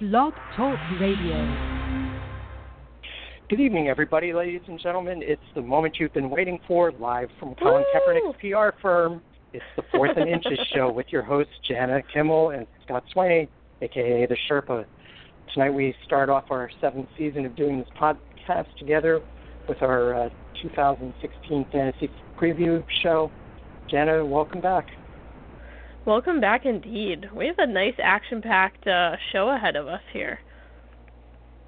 Blog Talk Radio. Good evening, everybody, ladies and gentlemen. It's the moment you've been waiting for, live from Colin Kaepernick's PR firm. It's the Fourth and Inches Show with your hosts, Jana Kimmel and Scott Swaney, aka the Sherpa. Tonight we start off our seventh season of doing this podcast together with our uh, 2016 fantasy preview show. Jana, welcome back. Welcome back indeed. We have a nice action packed uh, show ahead of us here.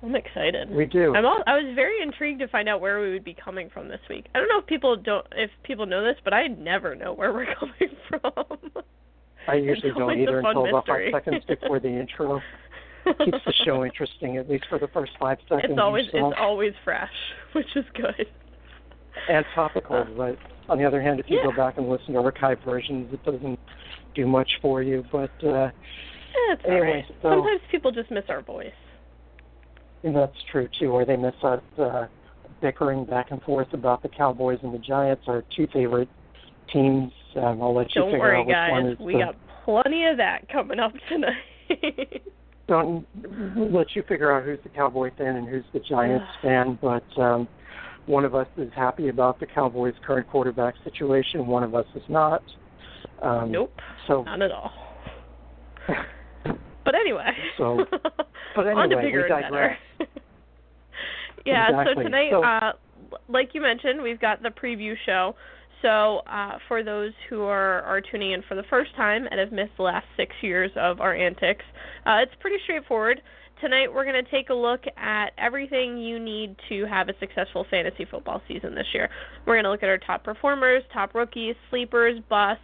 I'm excited. We do. I'm all, I was very intrigued to find out where we would be coming from this week. I don't know if people don't if people know this, but I never know where we're coming from. I usually don't either until mystery. about five seconds before the intro. Keeps the show interesting, at least for the first five seconds. It's always it's always fresh, which is good. And topical, but on the other hand, if you Yeah. go back and listen to archive versions, it doesn't do much for you. But uh, Eh, Anyway, right. so- Sometimes people just miss our voice. and that's true too, or they miss us uh, bickering back and forth about the Cowboys and the Giants, our two favorite teams. Um, I'll let you Don't figure worry, out which one guys. is We the, got plenty of that coming up tonight. don't let you figure out who's the Cowboy fan and who's the Giants fan, but um, one of us is happy about the Cowboys' current quarterback situation. One of us is not. Um, nope, So, not at all. But anyway. So- but on to anyway, bigger we digress. yeah, so tonight, So- uh, like you mentioned, we've got the preview show. So uh, for those who are, are tuning in for the first time and have missed the last six years of our antics, uh, it's pretty straightforward. Tonight we're going to take a look at everything you need to have a successful fantasy football season this year. We're going to look at our top performers, top rookies, sleepers, busts.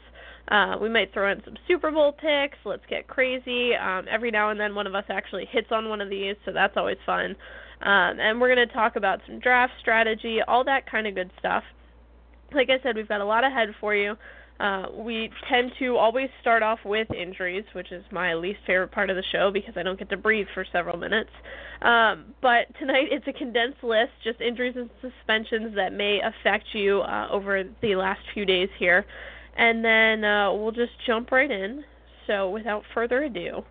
Uh, we might throw in some Super Bowl picks. Let's get crazy. Um, every now and then, one of us actually hits on one of these, so that's always fun. Um, and we're going to talk about some draft strategy, all that kind of good stuff. Like I said, we've got a lot ahead for you. Uh, we tend to always start off with injuries, which is my least favorite part of the show because I don't get to breathe for several minutes. Um, but tonight it's a condensed list, just injuries and suspensions that may affect you uh, over the last few days here. And then uh, we'll just jump right in. So without further ado,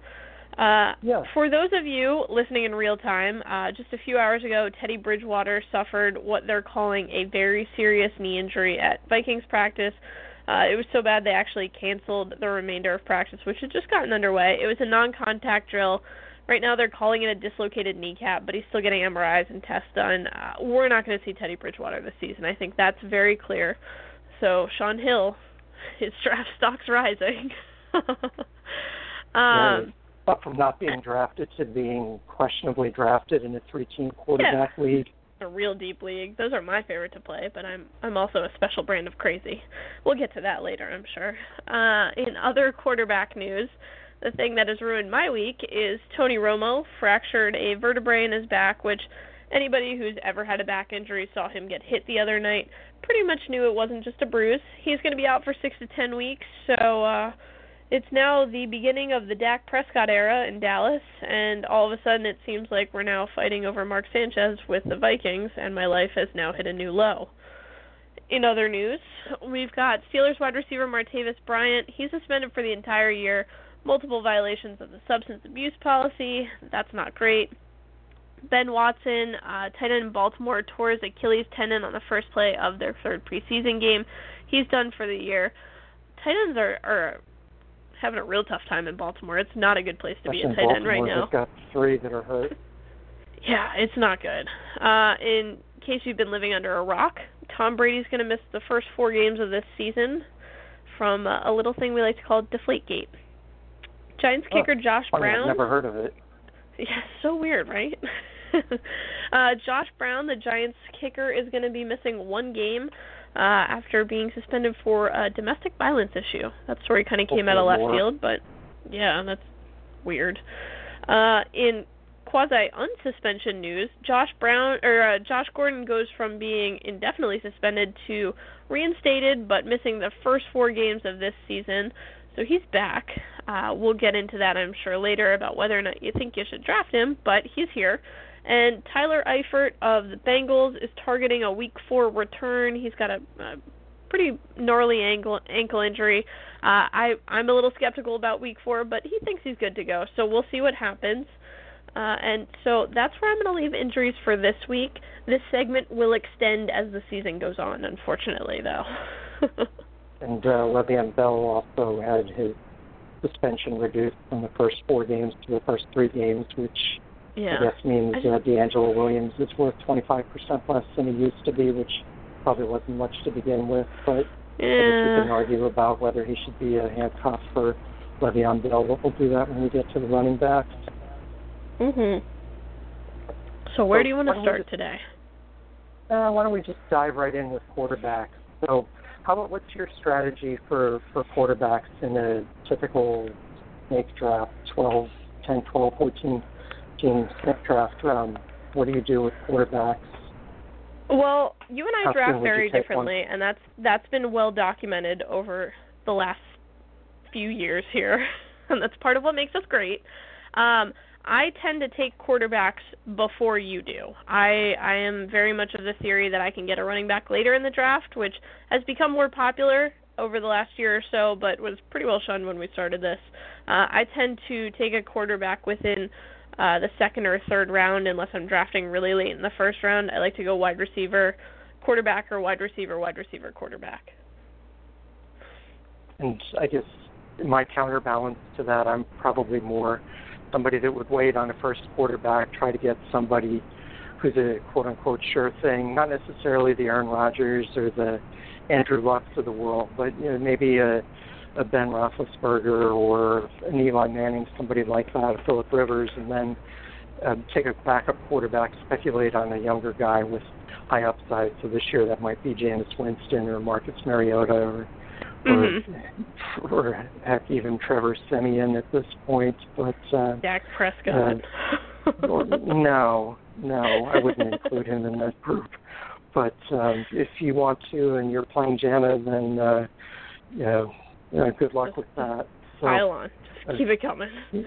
uh, Yeah. for those of you listening in real time, uh, just a few hours ago, Teddy Bridgewater suffered what they're calling a very serious knee injury at Vikings practice. Uh, it was so bad they actually canceled the remainder of practice, which had just gotten underway. It was a non-contact drill. Right now they're calling it a dislocated kneecap, but he's still getting MRIs and tests done. Uh, we're not going to see Teddy Bridgewater this season. I think that's very clear. So Shaun Hill, his draft stock's rising. um, But from not being drafted to being questionably drafted in a three-team quarterback league. A real deep league. Those are my favorite to play, but I'm I'm also a special brand of crazy. We'll get to that later, I'm sure. Uh, in other quarterback news, the thing that has ruined my week is Tony Romo fractured a vertebrae in his back, which anybody who's ever had a back injury saw him get hit the other night pretty much knew it wasn't just a bruise. He's going to be out for 6 to 10 weeks, so uh it's now the beginning of the Dak Prescott era in Dallas, and all of a sudden it seems like we're now fighting over Mark Sanchez with the Vikings, and my life has now hit a new low. In other news, we've got Steelers wide receiver Martavis Bryant. He's suspended for the entire year, multiple violations of the substance abuse policy. That's not great. Ben Watson, uh, tight end in Baltimore, tore his Achilles tendon on the first play of their third preseason game. He's done for the year. Tight ends are, are having a real tough time in Baltimore. It's not a good place to be a tight in end right now. They've got three that are hurt. Yeah, it's not good. Uh, in case you've been living under a rock, Tom Brady's going to miss the first four games of this season from uh, a little thing we like to call Deflategate. Giants Oh, kicker Josh Brown. I've never heard of it. Yeah, so weird, right? uh, Josh Brown, the Giants kicker, is going to be missing one game uh, after being suspended for a domestic violence issue. That story kind of came out of left more. field, but yeah, that's weird. Uh, in quasi unsuspension news, Josh Brown or uh, Josh Gordon goes from being indefinitely suspended to reinstated, but missing the first four games of this season. So he's back. Uh, we'll get into that, I'm sure, later about whether or not you think you should draft him, but he's here. And Tyler Eifert of the Bengals is targeting a Week Four return. He's got a, a pretty gnarly ankle ankle injury. Uh, I I'm a little skeptical about Week Four, but he thinks he's good to go. So we'll see what happens. Uh, and so that's where I'm going to leave injuries for this week. This segment will extend as the season goes on, unfortunately, though. and uh, Le'Veon Bell also had his suspension reduced from the first four games to the first three games, which yeah. I guess means uh, DeAngelo Williams is worth 25% less than he used to be, which probably wasn't much to begin with. But yeah. I guess we can argue about whether he should be a handcuff for Le'Veon Bell. We'll do that when we get to the running backs. Mhm. So where So do you want to start just- today? Uh, why don't we just dive right in with quarterbacks? So, how about what's your strategy for for quarterbacks in a typical snake draft, 12, 10, 12, 14 team draft? Um, what do you do with quarterbacks? Well, you and I How draft very take one? differently, and that's that's been well documented over the last few years here, and that's part of what makes us great. Um, I tend to take quarterbacks before you do. I I am very much of the theory that I can get a running back later in the draft, which has become more popular over the last year or so, but was pretty well shunned when we started this. Uh, I tend to take a quarterback within uh, the second or third round, unless I'm drafting really late in the first round. I like to go wide receiver, quarterback, or wide receiver, wide receiver, quarterback. And I guess my counterbalance to that, I'm probably more somebody that would wait on a first quarterback, try to get somebody who's a quote unquote sure thing, not necessarily the Aaron Rodgers or the Andrew Lucks of the world, but you know, maybe a, a Ben Roethlisberger or an Eli Manning, somebody like that, a Philip Rivers, and then um, take a backup quarterback, speculate on a younger guy with high upside. So this year that might be Jameis Winston or Marcus Mariota or Mhm. or, or heck, even Trevor Siemian at this point. But uh, Dak Prescott. or- no, no, I wouldn't include him in that group. But um, if you want to, and you're playing Jana, then uh, you know, uh, good luck with that. So, Pile on. uh, Just keep it coming.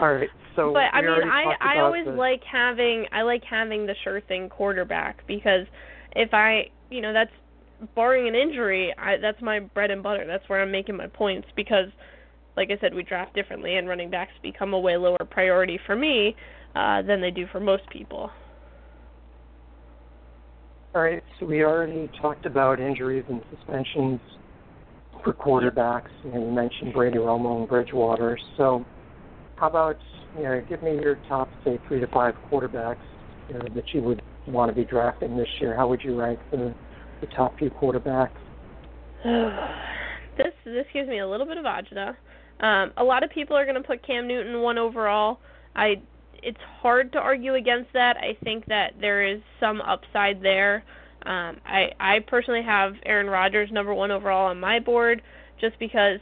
all right. So, but I mean, I I always the, like having I like having the sure thing quarterback because if I you know that's barring an injury, I that's my bread and butter. That's where I'm making my points because, like I said, we draft differently and running backs become a way lower priority for me uh, than they do for most people. All right, so we already talked about injuries and suspensions for quarterbacks, and you mentioned Brady Romo and Bridgewater. So, how about you know, give me your top, say, three to five quarterbacks you know, that you would want to be drafting this year. How would you rank the the top few quarterbacks? this this gives me a little bit of agita. Um, a lot of people are going to put Cam Newton one overall. I it's hard to argue against that. I think that there is some upside there. Um, I I personally have Aaron Rodgers number one overall on my board, just because.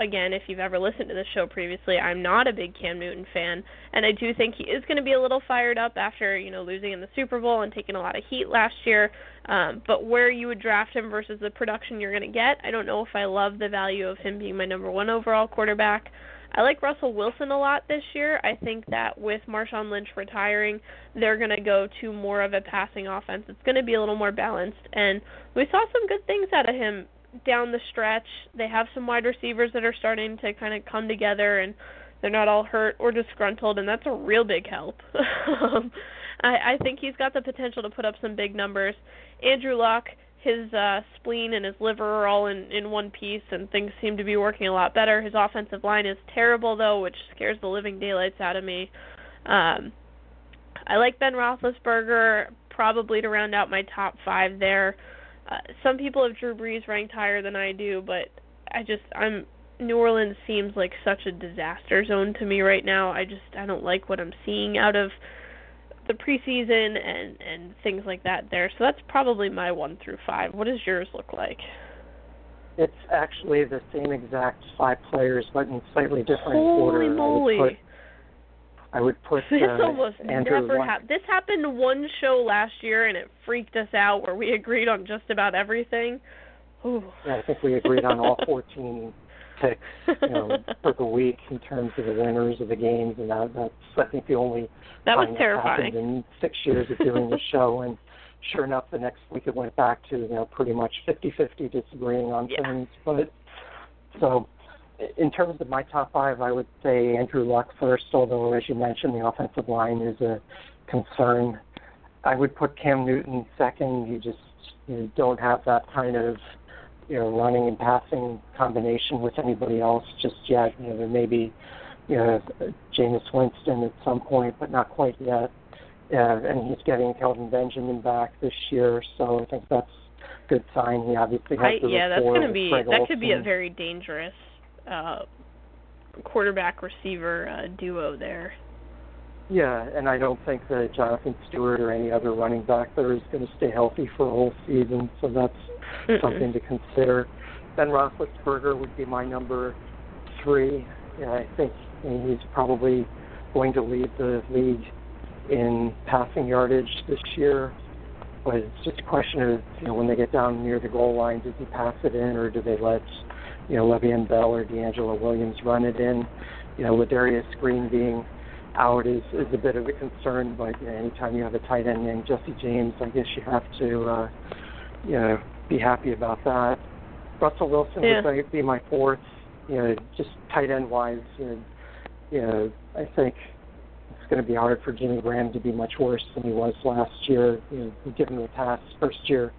Again, if you've ever listened to this show previously, I'm not a big Cam Newton fan, and I do think he is going to be a little fired up after you know losing in the Super Bowl and taking a lot of heat last year. Um, but where you would draft him versus the production you're going to get, I don't know if I love the value of him being my number one overall quarterback. I like Russell Wilson a lot this year. I think that with Marshawn Lynch retiring, they're going to go to more of a passing offense. It's going to be a little more balanced, and we saw some good things out of him down the stretch. They have some wide receivers that are starting to kind of come together, and they're not all hurt or disgruntled, and that's a real big help. um, I, I think he's got the potential to put up some big numbers. Andrew Luck, his uh, spleen and his liver are all in in one piece, and things seem to be working a lot better. His offensive line is terrible though, which scares the living daylights out of me. Um, I like Ben Roethlisberger probably to round out my top five there. Uh, some people have Drew Brees ranked higher than I do, but I just I'm New Orleans seems like such a disaster zone to me right now. I just I don't like what I'm seeing out of the preseason and and things like that there. So that's probably my one through five. What does yours look like? It's actually the same exact five players, but in slightly different order. Holy moly! I would put, I would put This uh, almost Andrew never happened. This happened one show last year, and it freaked us out where we agreed on just about everything. Ooh. Yeah, I think we agreed on all 14 picks, you know, for the week in terms of the winners of the games, and that, that's I think the only that was time that's terrifying. happened in six years of doing the show. And sure enough, the next week it went back to you know pretty much 50-50 disagreeing on Yeah. things. But so in terms of my top five, I would say Andrew Luck first, although, as you mentioned, the offensive line is a concern. I would put Cam Newton second. You just you don't have that kind of you know running and passing combination with anybody else just yet. You know, there may be you know Jameis Winston at some point, but not quite yet. Uh, and he's getting Kelvin Benjamin back this year, so I think that's a good sign. He obviously has I, the yeah, that's going to be that could be a very dangerous uh, quarterback receiver uh, duo there. Yeah, and I don't think that Jonathan Stewart or any other running back there is going to stay healthy for a whole season, so that's Mm-mm. something to consider. Ben Roethlisberger would be my number three. Yeah, I think he's probably going to lead the league in passing yardage this year. But it's just a question of, you know, when they get down near the goal line, does he pass it in or do they let, you know, Le'Veon Bell or DeAngelo Williams run it in? You know, Ladarius Green being out is is a bit of a concern, but you know, anytime you have a tight end named Jesse James, I guess you have to, uh, you know, be happy about that. Russell Wilson Yeah. would be my fourth. You know, just tight end wise, you know, you know, I think it's going to be hard for Jimmy Graham to be much worse than he was last year. You know, given the past first year,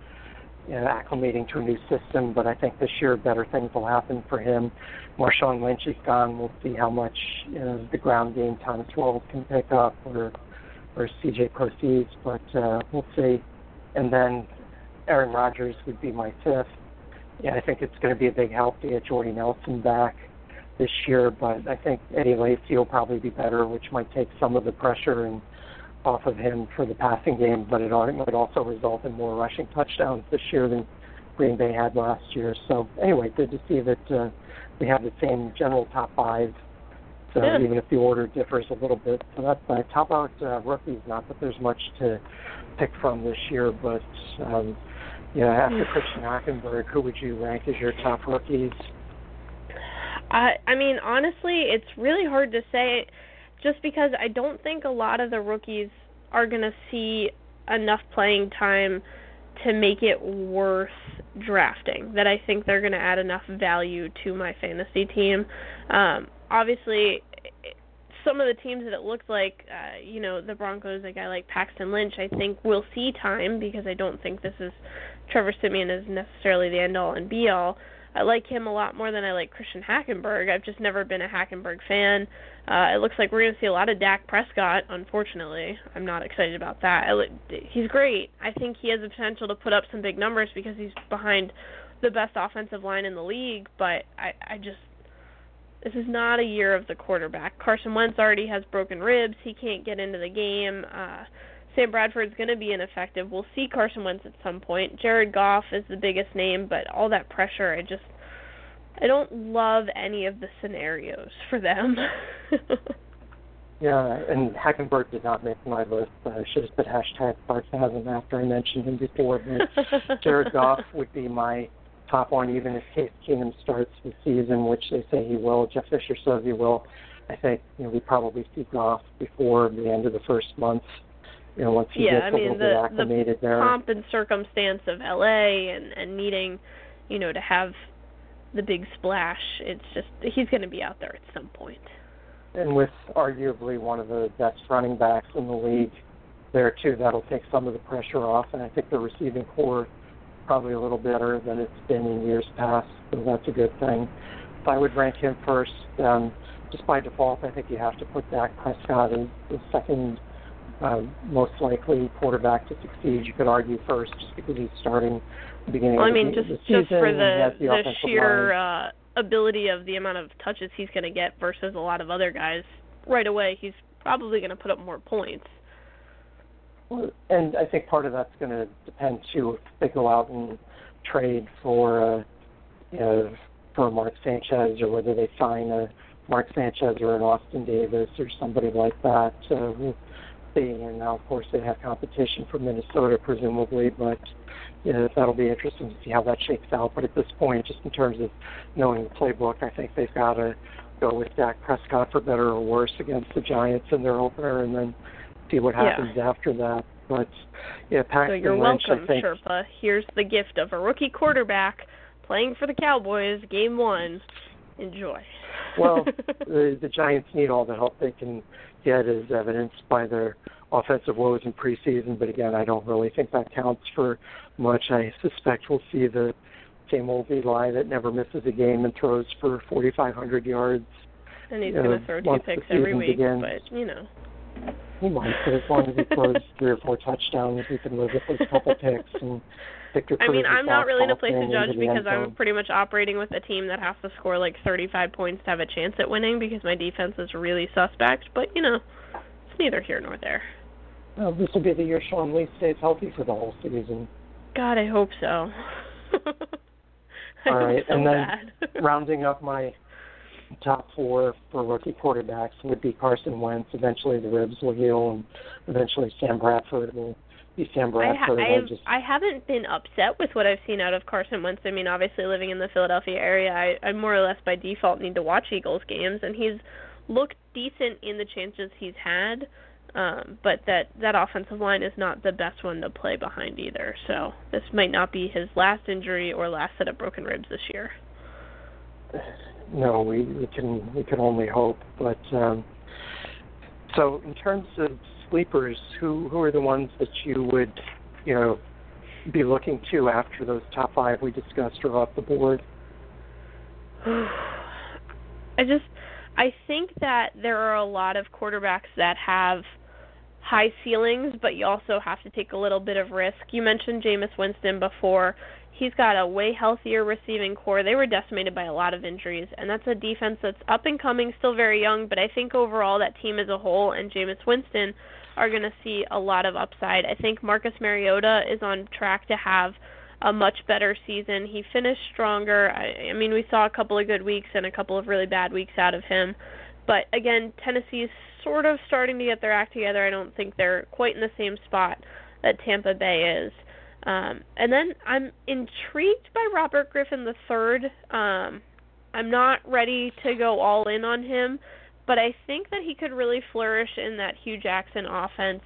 you know, acclimating to a new system, but I think this year better things will happen for him. Marshawn Lynch is gone. We'll see how much you know, the ground game Thomas Rawls can pick up or or CJ Prosise, but uh, we'll see. And then Aaron Rodgers would be my fifth. Yeah, I think it's going to be a big help to get Jordy Nelson back this year, but I think Eddie Lacy will probably be better, which might take some of the pressure and off of him for the passing game, but it might also result in more rushing touchdowns this year than Green Bay had last year. So anyway, good to see that uh, we have the same general top five. So Yeah. even if the order differs a little bit, so that's nice. How about uh, rookies? Not that there's much to pick from this year, but um, you know, after Christian Hackenberg, who would you rank as your top rookies? I I mean honestly, it's really hard to say just because I don't think a lot of the rookies are going to see enough playing time to make it worth drafting. That I think they're going to add enough value to my fantasy team. Um obviously some of the teams that it looked like, uh, you know, the Broncos, a guy like Paxton Lynch, I think will see time because I don't think this is Trevor Siemian is necessarily the end all and be all. I like him a lot more than I like Christian Hackenberg. I've just never been a Hackenberg fan. Uh, it looks like we're going to see a lot of Dak Prescott. Unfortunately, I'm not excited about that. I, he's great. I think he has the potential to put up some big numbers because he's behind the best offensive line in the league. But I, I just this is not a year of the quarterback. Carson Wentz already has broken ribs. He can't get into the game. Uh, Sam Bradford's going to be ineffective. We'll see Carson Wentz at some point. Jared Goff is the biggest name, but all that pressure, I just I don't love any of the scenarios for them. Yeah, and Hackenberg did not make my list. I should have put hashtag sarcasm after I mentioned him before. But Jared Goff would be my top one, even if Case Keenum starts the season, which they say he will. Jeff Fisher says he will. I think you know we probably see Goff before the end of the first month. You know, once he yeah, gets I a mean little bit the acclimated the there. pomp and circumstance of LA and and needing, you know, to have the big splash. It's just he's going to be out there at some point. and with arguably one of the best running backs in the league there too, that'll take some of the pressure off. And I think the receiving corps probably a little better than it's been in years past, so that's a good thing. If I would rank him first, um, just by default, I think you have to put Dak Prescott as the second uh, most likely quarterback to succeed. You could argue first, just because he's starting the beginning Well, I mean, the, just the just season for and he the the, the sheer uh ability of the amount of touches he's going to get versus a lot of other guys. Right away, he's probably going to put up more points. Well, and I think part of that's going to depend too if they go out and trade for, uh, you know, for Mark Sanchez or whether they sign a Mark Sanchez or an Austin Davis or somebody like that. Uh, And now, of course, they have competition from Minnesota, presumably, but you know, that'll be interesting to see how that shakes out. But at this point, just in terms of knowing the playbook, I think they've got to go with Dak Prescott for better or worse against the Giants in their opener, and then see what Yeah. happens after that. But yeah, So you're Lynch, welcome, I think, Sherpa. Here's the gift of a rookie quarterback playing for the Cowboys, game one. enjoy. well, the, the Giants need all the help they can get, as evidenced by their offensive woes in preseason. But again, I don't really think that counts for much. I suspect we'll see the same old Eli that never misses a game and throws for 4,500 yards. And he's going to throw two picks every week, begins. but you know. He might, but as long as he throws three or four touchdowns, he can live with those couple picks. And Victor I mean, I'm not really in a place to judge into the end because I'm pretty much operating with a team that has to score like 35 points to have a chance at winning because my defense is really suspect. But you know, it's neither here nor there. Well, this will be the year Sean Lee stays healthy for the whole season. God, I hope so. I All right, so and then rounding up my top four for rookie quarterbacks would be Carson Wentz. Eventually, the ribs will heal, and eventually Sam Bradford will be Sam I, ha- I, just I haven't been upset with what I've seen out of Carson Wentz. I mean, obviously living in the Philadelphia area, I, I more or less by default need to watch Eagles games, and he's looked decent in the chances he's had. Um, but that that offensive line is not the best one to play behind either. So this might not be his last injury or last set of broken ribs this year. no, we, we can we can only hope. But um, so in terms of sleepers, who who are the ones that you would you know be looking to after those top five we discussed are off the board? I just I think that there are a lot of quarterbacks that have high ceilings, but you also have to take a little bit of risk. You mentioned Jameis Winston before. He's got a way healthier receiving corps. They were decimated by a lot of injuries, and that's a defense that's up and coming, still very young, but I think overall that team as a whole and Jameis Winston are going to see a lot of upside. I think Marcus Mariota is on track to have a much better season. He finished stronger. I, I mean, we saw a couple of good weeks and a couple of really bad weeks out of him. But again, Tennessee's sort of starting to get their act together. I don't think they're quite in the same spot that Tampa Bay is. Um, and then I'm intrigued by Robert Griffin III. Um, I'm not ready to go all in on him, but I think that he could really flourish in that Hue Jackson offense.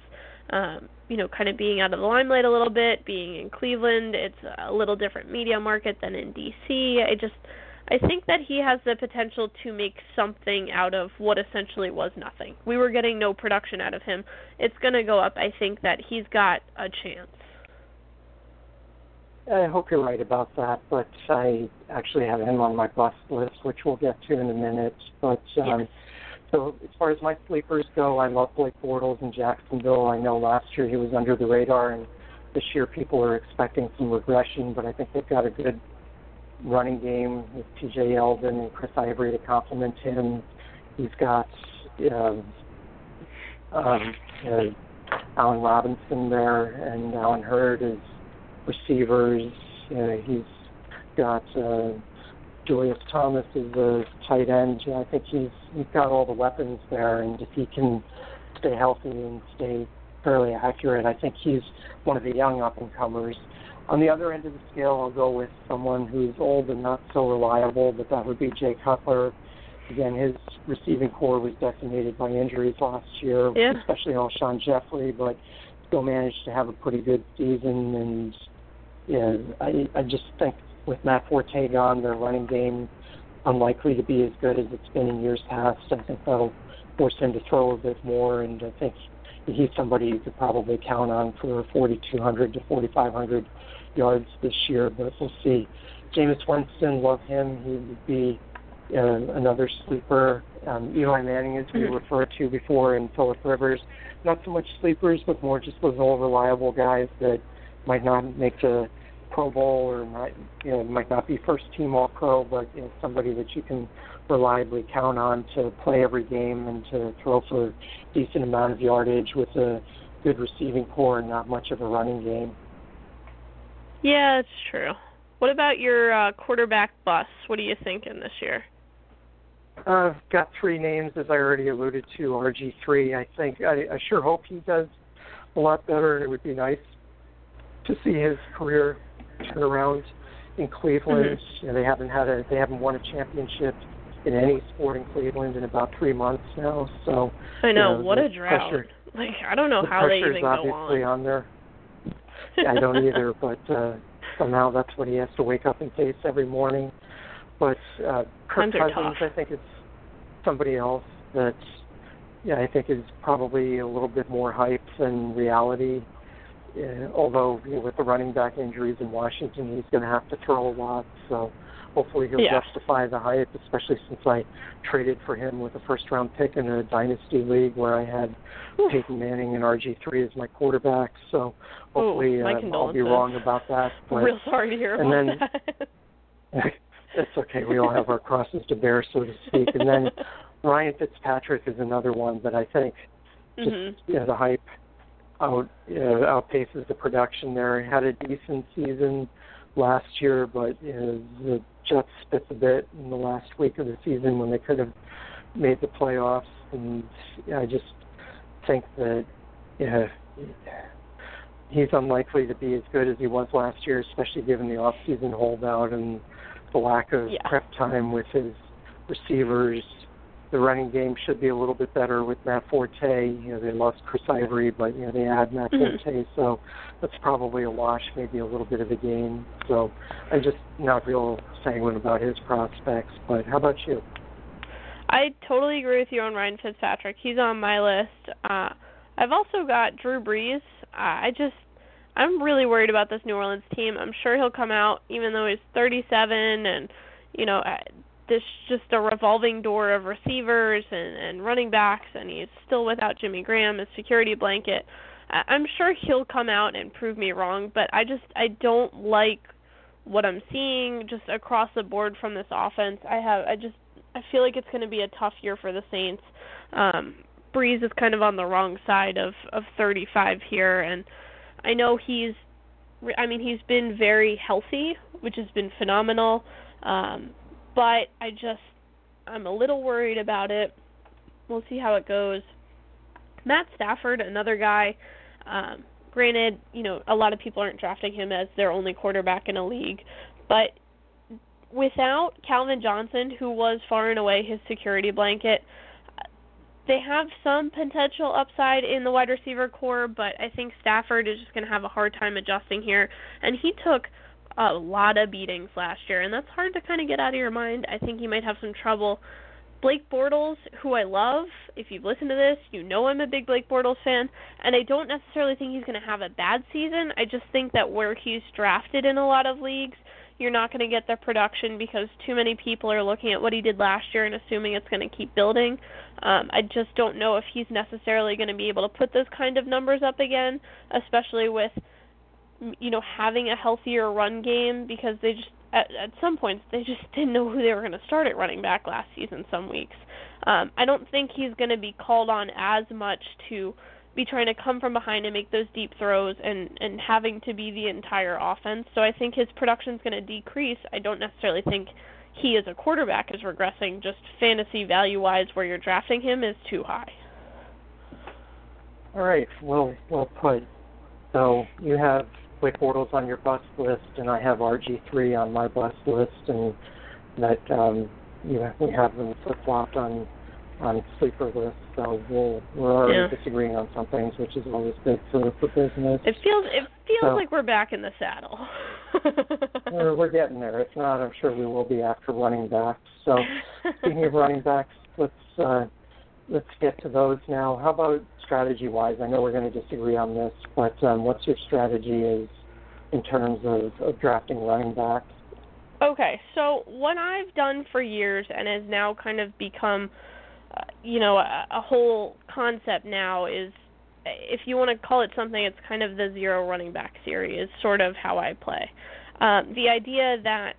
Um, you know, kind of being out of the limelight a little bit, being in Cleveland, it's a little different media market than in DC. I just I think that he has the potential to make something out of what essentially was nothing. We were getting no production out of him. It's going to go up. I think that he's got a chance. I hope you're right about that, but I actually have him on my bust list, which we'll get to in a minute. But um, Yes. So as far as my sleepers go, I love Blake Bortles in Jacksonville. I know last year he was under the radar, and this year people are expecting some regression, but I think they've got a good running game with T.J. Yeldon and Chris Ivory to complement him. He's got um, um, uh, Allen Robinson there, and Allen Hurns is receivers. Uh, he's got uh, Julius Thomas as a tight end. Yeah, I think he's he's got all the weapons there, and if he can stay healthy and stay fairly accurate, I think he's one of the young up and comers. On the other end of the scale, I'll go with someone who's old and not so reliable, but that would be Jay Cutler. Again, his receiving corps was decimated by injuries last year, Yeah. especially Alshon Jeffery, but still managed to have a pretty good season. And yeah, I I just think with Matt Forte gone, their running game unlikely to be as good as it's been in years past. I think that'll force him to throw a bit more, and I think he's somebody you could probably count on for 4,200 to 4,500 yards this year. But we'll see. Jameis Winston, love him. He would be uh, another sleeper. Um, Eli Manning, as we Mhm. referred to before, and Philip Rivers. Not so much sleepers, but more just those old reliable guys that might not make the Pro Bowl or might you know might not be first team All Pro, but you know, somebody that you can reliably count on to play every game and to throw for a decent amount of yardage with a good receiving corps and not much of a running game. Yeah, it's true. What about your uh, quarterback bus? What are you thinking this year? Uh, I've got three names, as I already alluded to. RG3. I think I, I sure hope he does a lot better, and it would be nice to see his career turn around in Cleveland. Mhm. You know, they haven't had a they haven't won a championship in any sport in Cleveland in about three months now. So I know, you know, what a drought. pressure- like I don't know the how they even is go obviously on. on there. I don't either, but uh, somehow that's what he has to wake up and face every morning. but uh, Kirk Times Cousins. I think, is somebody else that yeah, I think is probably a little bit more hype than reality. Uh, although you know, with the running back injuries in Washington, he's going to have to throw a lot. So hopefully he'll Yeah. justify the hype, especially since I traded for him with a first round pick in a dynasty league where I had Oof. Peyton Manning and RG3 as my quarterbacks. So hopefully my uh, I'll be wrong about that. But Real sorry to hear and about then- that. it's okay. We all have our crosses to bear, so to speak. And then Ryan Fitzpatrick is another one that I think just Mhm. you know, the hype out you know, outpaces the production there. He had a decent season last year, but you know, the Jets spits a bit in the last week of the season when they could have made the playoffs, and I just think that yeah, he's unlikely to be as good as he was last year, especially given the off-season holdout and the lack of Yeah. prep time with his receivers. The running game should be a little bit better with Matt Forte. You know, they lost Chris Ivory, but you know they add Matt Mhm. Forte, so that's probably a wash, maybe a little bit of a gain. So I'm just not real sanguine about his prospects. But how about you? I totally agree with you on Ryan Fitzpatrick. He's on my list. Uh, I've also got Drew Brees. Uh, I just, I'm really worried about this New Orleans team. I'm sure he'll come out, even though he's 37, and you know, this just a revolving door of receivers and and running backs, and he's still without Jimmy Graham, his security blanket. I'm sure he'll come out and prove me wrong, but I just I don't like what I'm seeing just across the board from this offense. I have I just I feel like it's going to be a tough year for the Saints. Um, Brees is kind of on the wrong side of of 35 here, and I know he's. I mean, he's been very healthy, which has been phenomenal. Um, but I just, I'm a little worried about it. We'll see how it goes. Matt Stafford, another guy. Um, granted, you know, a lot of people aren't drafting him as their only quarterback in a league, but without Calvin Johnson, who was far and away his security blanket, they have some potential upside in the wide receiver corps, but I think Stafford is just going to have a hard time adjusting here. And he took a lot of beatings last year, and that's hard to kind of get out of your mind. I think he might have some trouble. Blake Bortles, who I love, if you've listened to this, you know I'm a big Blake Bortles fan, and I don't necessarily think he's going to have a bad season. I just think that where he's drafted in a lot of leagues, you're not going to get the production because too many people are looking at what he did last year and assuming it's going to keep building. Um, I just don't know if he's necessarily going to be able to put those kind of numbers up again, especially with you know having a healthier run game because they just at, at some points they just didn't know who they were going to start at running back last season some weeks. Um, I don't think he's going to be called on as much to be trying to come from behind and make those deep throws and and having to be the entire offense. So I think his production's going to decrease. I don't necessarily think he as a quarterback is regressing. Just fantasy value wise, where you're drafting him is too high. All right, well, well put. So you have Blake Bortles on your bust list, and I have RG3 on my bust list, and that um, you know, we have them flip flopped on on sleeper lists. So we'll we're already Yeah. disagreeing on some things, which is always good for for business. It feels it feels So- like we're back in the saddle. We're, we're getting there. If not, I'm sure we will be after running backs. So speaking of running backs, let's uh, let's get to those now. How about strategy wise? I know we're going to disagree on this, but um, what's your strategy is in terms of, of drafting running backs? Okay, so what I've done for years and has now kind of become, uh, you know, a, a whole concept now is, if you want to call it something, it's kind of the zero running back is sort of how I play. Um, the idea that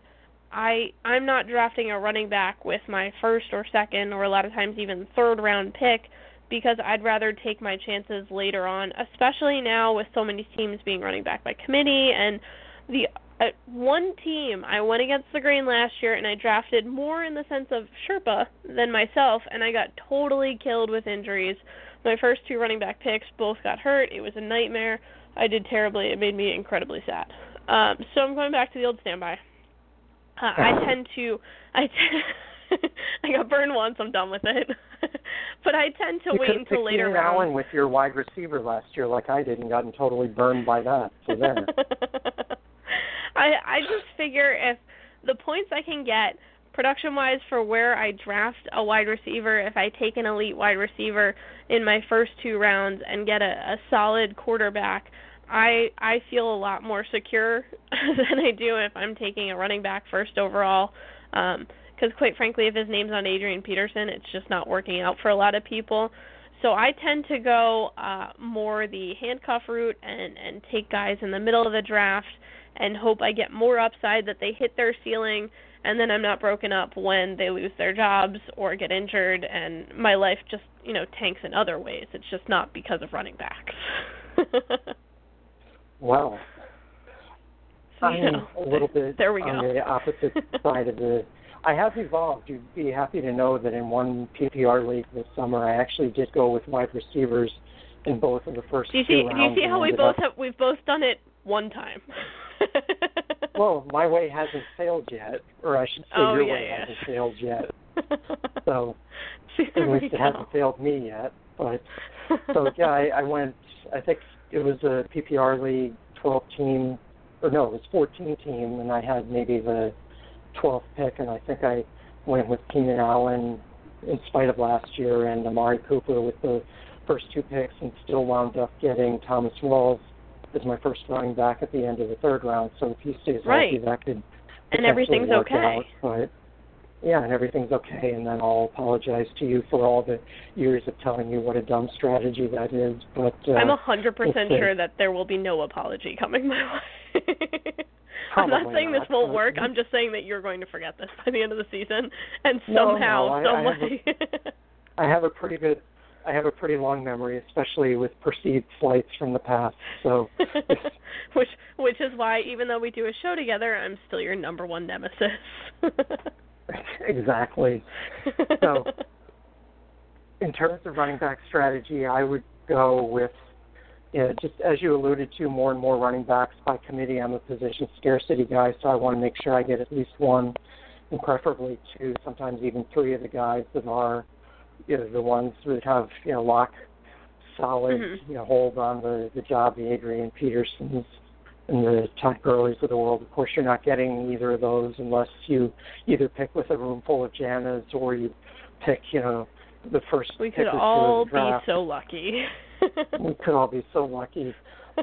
I I'm not drafting a running back with my first or second or a lot of times even third round pick because I'd rather take my chances later on, especially now with so many teams being running back by committee and the uh, one team I went against the grain last year and I drafted more in the sense of Sherpa than myself and I got totally killed with injuries. My first two running back picks both got hurt. It was a nightmare. I did terribly. It made me incredibly sad. Um, so I'm going back to the old standby. Uh, I tend to I t- I got burned once. I'm done with it. but I tend to you wait until later rounds. Allen with your wide receiver last year, like I did, and gotten totally burned by that. So there. I I just figure if the points I can get production wise for where I draft a wide receiver, if I take an elite wide receiver in my first two rounds and get a, a solid quarterback, I I feel a lot more secure than I do if I'm taking a running back first overall. Um, because quite frankly, if his name's on Adrian Peterson, it's just not working out for a lot of people. So I tend to go uh, more the handcuff route and and take guys in the middle of the draft and hope I get more upside that they hit their ceiling and then I'm not broken up when they lose their jobs or get injured and my life just, you know, tanks in other ways. It's just not because of running backs. wow. So, I'm you know, a little bit there we on go. the opposite side of the I have evolved. You'd be happy to know that in one PPR league this summer, I actually did go with wide receivers in both of the first do you two see do you see how we both up, have we've both done it one time? Well, my way hasn't failed yet, or I should say Oh, your yeah, way yeah. hasn't failed yet. So See, at least it hasn't failed me yet. But so yeah, I, I went. I think it was a PPR league, 12 team, or no, it was 14 team, and I had maybe the 12th pick, and I think I went with Keenan Allen in spite of last year and Amari Cooper with the first two picks, and still wound up getting Thomas Rawls as my first running back at the end of the third round. So if he stays Right. healthy, that could and everything's okay. Out, but yeah, and everything's okay. And then I'll apologize to you for all the years of telling you what a dumb strategy that is. But uh, I'm a hundred percent sure that there will be no apology coming my way. I'm not saying this won't work. I'm just saying that you're going to forget this by the end of the season, and No, somehow, no, I- some I have way. I have a pretty good, I have a pretty long memory, especially with perceived slights from the past. So which which is why even though we do a show together, I'm still your number one nemesis. exactly. So- in terms of running back strategy, I would go with, you know, just as you alluded to, more and more running backs by committee. I'm a position scarcity guy, so I want to make sure I get at least one, and preferably two, sometimes even three of the guys that are, you know, the ones that have, you know, lock solid, Mhm. you know, hold on the the job, the Adrian Petersons and the Todd Gurley's of the world. Of course, you're not getting either of those unless you either pick with a room full of Janas or you pick, you know, the first we could all be so lucky. we could all be so lucky.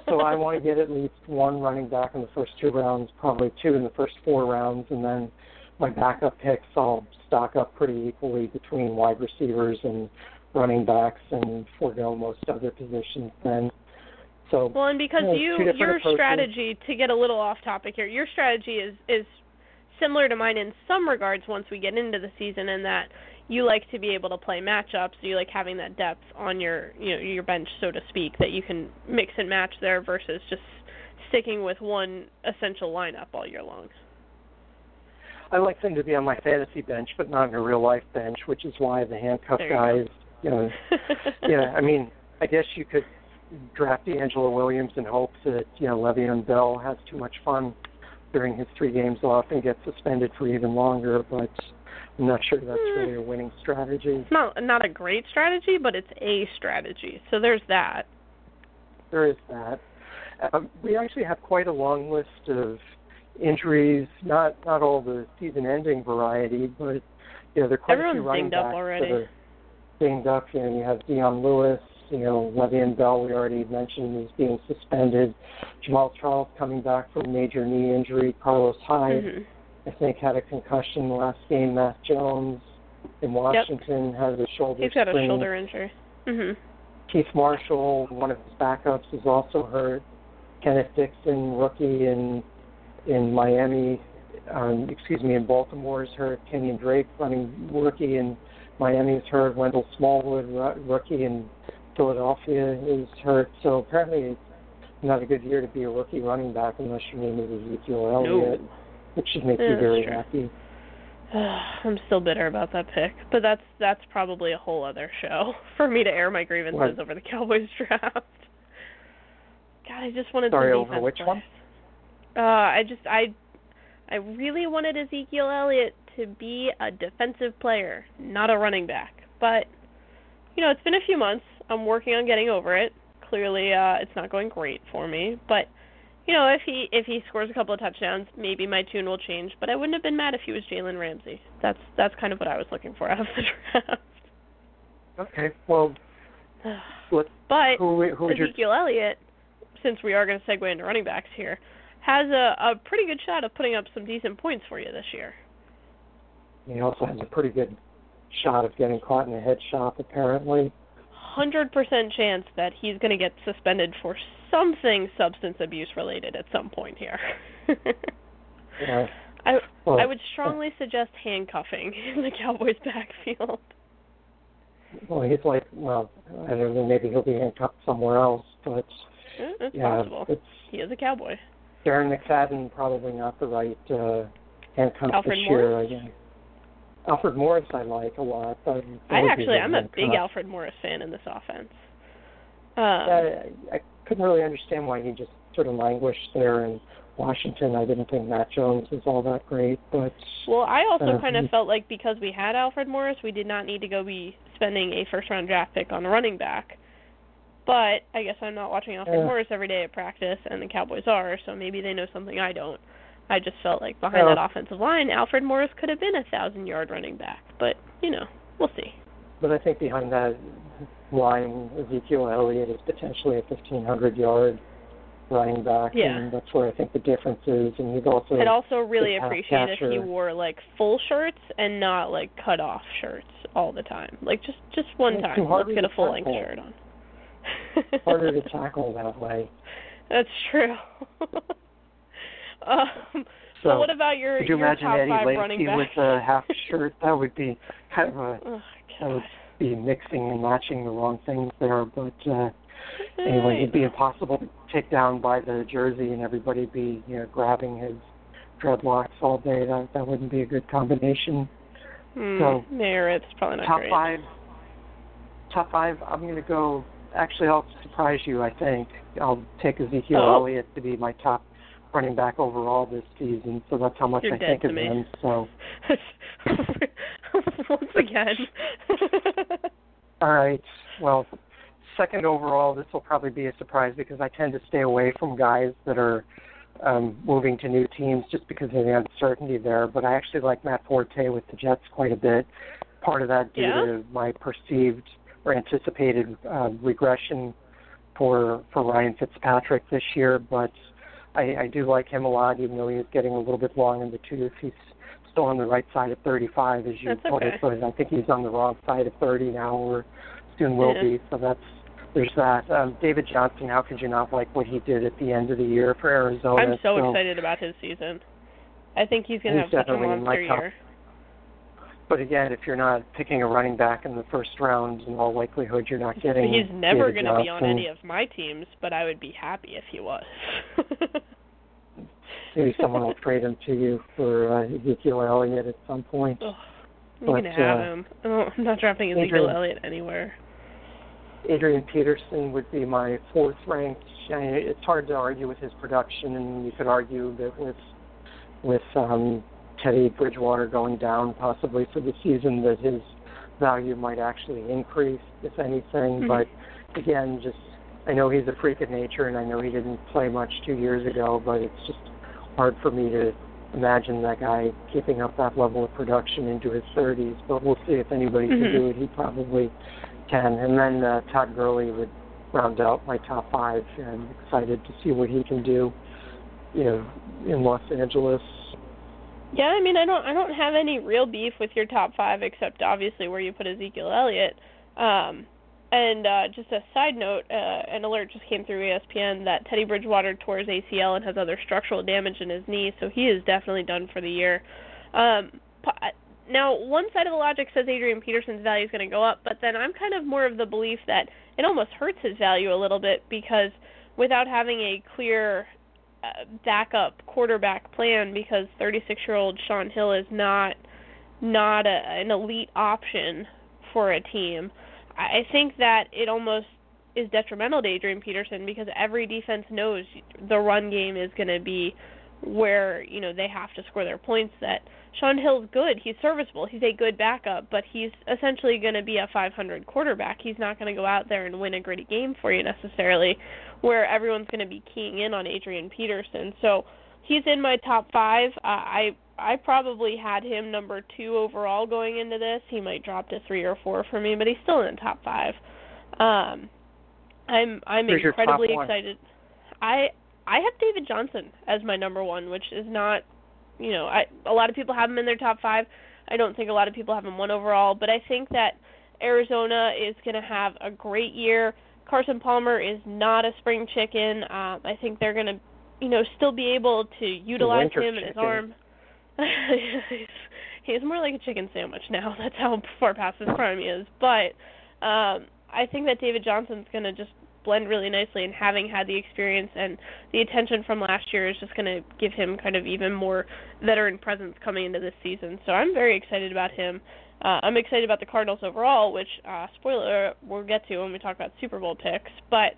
So I want to get at least one running back in the first two rounds, probably two in the first four rounds, and then my backup picks I'll stock up pretty equally between wide receivers and running backs and forego most other positions then. So Well, and because you two different your approaches. strategy to get a little off topic here, your strategy is is similar to mine in some regards once we get into the season in that you like to be able to play matchups, you like having that depth on your you know your bench so to speak that you can mix and match there versus just sticking with one essential lineup all year long. I like them to be on my fantasy bench, but not on a real life bench, which is why the handcuff you guys, you know, yeah, I mean, I guess you could draft DeAngelo Williams in hopes that you know Le'Veon Bell has too much fun during his three games off and gets suspended for even longer. But I'm not sure that's Hmm. really a winning strategy. Not not a great strategy, but it's a strategy. So there's that. There is that. Um, we actually have quite a long list of injuries. Not not all the season-ending variety, but you know, there are quite a few Everyone's running dinged up backs already. that are dinged up. You know, you have Dion Lewis. You know, Le'Veon Bell. We already mentioned is being suspended. Jamaal Charles coming back from major knee injury. Carlos Hyde, Mhm. I think, had a concussion last game. Matt Jones in Washington has a shoulder He's got a shoulder injury. Mhm. Keith Marshall, one of his backups, is also hurt. Kenneth Dixon, rookie in in Miami, um, excuse me, in Baltimore is hurt. Kenyon Drake, running rookie in Miami, is hurt. Wendell Smallwood, rookie in Philadelphia, is hurt. So apparently, it's not a good year to be a rookie running back unless your name is Ezekiel Elliott, which should make Yeah, you very true. happy. I'm still bitter about that pick, but that's that's probably a whole other show for me to air my grievances What? over the Cowboys draft. God, I just wanted to. Sorry, over which one? Uh, I just I I really wanted Ezekiel Elliott to be a defensive player, not a running back. But you know, it's been a few months. I'm working on getting over it. Clearly, uh, it's not going great for me, but you know, if he if he scores a couple of touchdowns, maybe my tune will change. But I wouldn't have been mad if he was Jalen Ramsey. That's that's kind of what I was looking for out of the draft. Okay, well, what, but who, who would your Ezekiel Elliott, since we are going to segue into running backs here, has a a pretty good shot of putting up some decent points for you this year. he also has a pretty good shot of getting caught in a head shop apparently. Hundred percent chance that he's going to get suspended for something substance abuse related at some point here. Yeah. I Well, I would strongly suggest handcuffing in the Cowboys' backfield. Well, he's like, well, I don't know, maybe he'll be handcuffed somewhere else, but Eh, It's yeah, possible. it's He is a cowboy. Darren McFadden probably not the right uh, handcuff Alfred this year. Morris? I guess. Alfred Morris I like a lot. But I actually, I'm a big. Alfred Morris fan in this offense. Um, I, I couldn't really understand why he just sort of languished there in Washington. I didn't think Matt Jones was all that great, but well, I also uh, kind of felt like because we had Alfred Morris, we did not need to go be spending a first round draft pick on a running back. But I guess I'm not watching Alfred Yeah. Morris every day at practice, and the Cowboys are, so maybe they know something I don't. I just felt like behind Well- that oh. offensive line, Alfred Morris could have been a thousand yard running back. But you know, we'll see. but I think behind that line, Ezekiel Elliott is potentially a 1500 yard running back, Yeah. and that's where I think the difference is. And he's also I'd also really appreciate if he wore like full shirts and not like cut off shirts all the time. Like just just one It's time. Let's get a full length shirt on. harder to tackle that way. That's true. um, so, So, what about your could you your imagine top Eddie five running backs? with a half shirt? That would be kind of a oh, that would be mixing and matching the wrong things there. But uh, anyway, it'd be impossible to take down by the jersey and everybody be you know grabbing his dreadlocks all day. That that wouldn't be a good combination. Hmm, so, there, it's probably not top great. five. Top five. I'm going to go. Actually, I'll surprise you. I think I'll take Ezekiel Oh. Elliott to be my top running back overall this season. So that's how much You're I think of me. him. So Once again. all right. Well, second overall, this will probably be a surprise because I tend to stay away from guys that are um, moving to new teams just because of the uncertainty there. But I actually like Matt Forte with the Jets quite a bit. Part of that due Yeah? to my perceived or anticipated uh, regression for for Ryan Fitzpatrick this year, but I, I do like him a lot, even though he is getting a little bit long in the tooth. He's still on the right side of 35, as you That's put okay. it, but I think he's on the wrong side of 30 now, or soon will Yeah. be. So that's there's that. Um, David Johnson, how could you not like what he did at the end of the year for Arizona? I'm so excited about his season. I think he's going to have such a monster year. But again, if you're not picking a running back in the first round, in all likelihood, you're not getting. He's never going to be on any of my teams, but I would be happy if he was. Maybe someone will trade him to you for uh, Ezekiel Elliott at some point. Ugh, you can have uh, him. Oh, I'm not drafting Ezekiel Adrian- Elliott anywhere. Adrian Peterson would be my fourth ranked. I mean, it's hard to argue with his production, and you could argue that with with um, Teddy Bridgewater going down possibly for the season, that his value might actually increase, if anything. Mhm. But again, just I know he's a freak of nature, and I know he didn't play much two years ago, but it's just hard for me to imagine that guy keeping up that level of production into his 30s. But we'll see if anybody Mhm. can do it. He probably can. And then uh, Todd Gurley would round out my top five. I'm excited to see what he can do, you know, in Los Angeles. Yeah, I mean, I don't, I don't have any real beef with your top five, except obviously where you put Ezekiel Elliott. Um, and uh, just a side note, uh, an alert just came through ESPN that Teddy Bridgewater tore his ACL and has other structural damage in his knee, so he is definitely done for the year. Um, now, one side of the logic says Adrian Peterson's value is going to go up, but then I'm kind of more of the belief that it almost hurts his value a little bit because without having a clear backup quarterback plan, because 36-year-old Shaun Hill is not not a, an elite option for a team. I think that it almost is detrimental to Adrian Peterson because every defense knows the run game is going to be where you know they have to score their points. That Shaun Hill's good. He's serviceable. He's a good backup, but he's essentially going to be a 500 quarterback. He's not going to go out there and win a gritty game for you necessarily, where everyone's going to be keying in on Adrian Peterson. So he's in my top five. Uh, I I probably had him number two overall going into this. He might drop to three or four for me, but he's still in the top five. Um, I'm I'm Where's incredibly your top one? excited. I I have David Johnson as my number one, which is not, you know, I a lot of people have him in their top five. I don't think a lot of people have him one overall, but I think that Arizona is going to have a great year. Carson Palmer is not a spring chicken. Um, I think they're going to, you know, still be able to utilize him and his arm. he's, he's more like a chicken sandwich now. That's how far past his prime he is. But um, I think that David Johnson's going to just blend really nicely, and having had the experience and the attention from last year is just going to give him kind of even more veteran presence coming into this season. So I'm very excited about him. Uh, I'm excited about the Cardinals overall, which uh, spoiler we'll get to when we talk about Super Bowl picks. But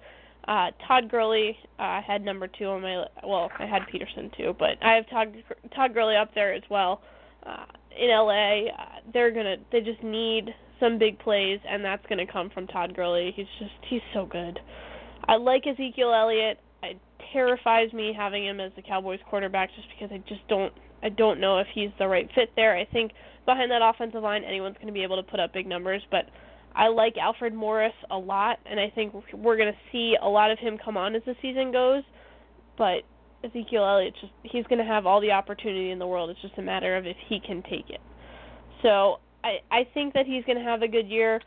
uh, Todd Gurley, uh, had number two on my well, I had Peterson too, but I have Todd Todd Gurley up there as well. Uh, in LA, uh, they're gonna they just need some big plays, and that's gonna come from Todd Gurley. He's just he's so good. I like Ezekiel Elliott. It terrifies me having him as the Cowboys quarterback just because I just don't I don't know if he's the right fit there. I think behind that offensive line anyone's going to be able to put up big numbers, but I like Alfred Morris a lot and I think we're going to see a lot of him come on as the season goes. But Ezekiel Elliott just he's going to have all the opportunity in the world. It's just a matter of if he can take it. So, I I think that he's going to have a good year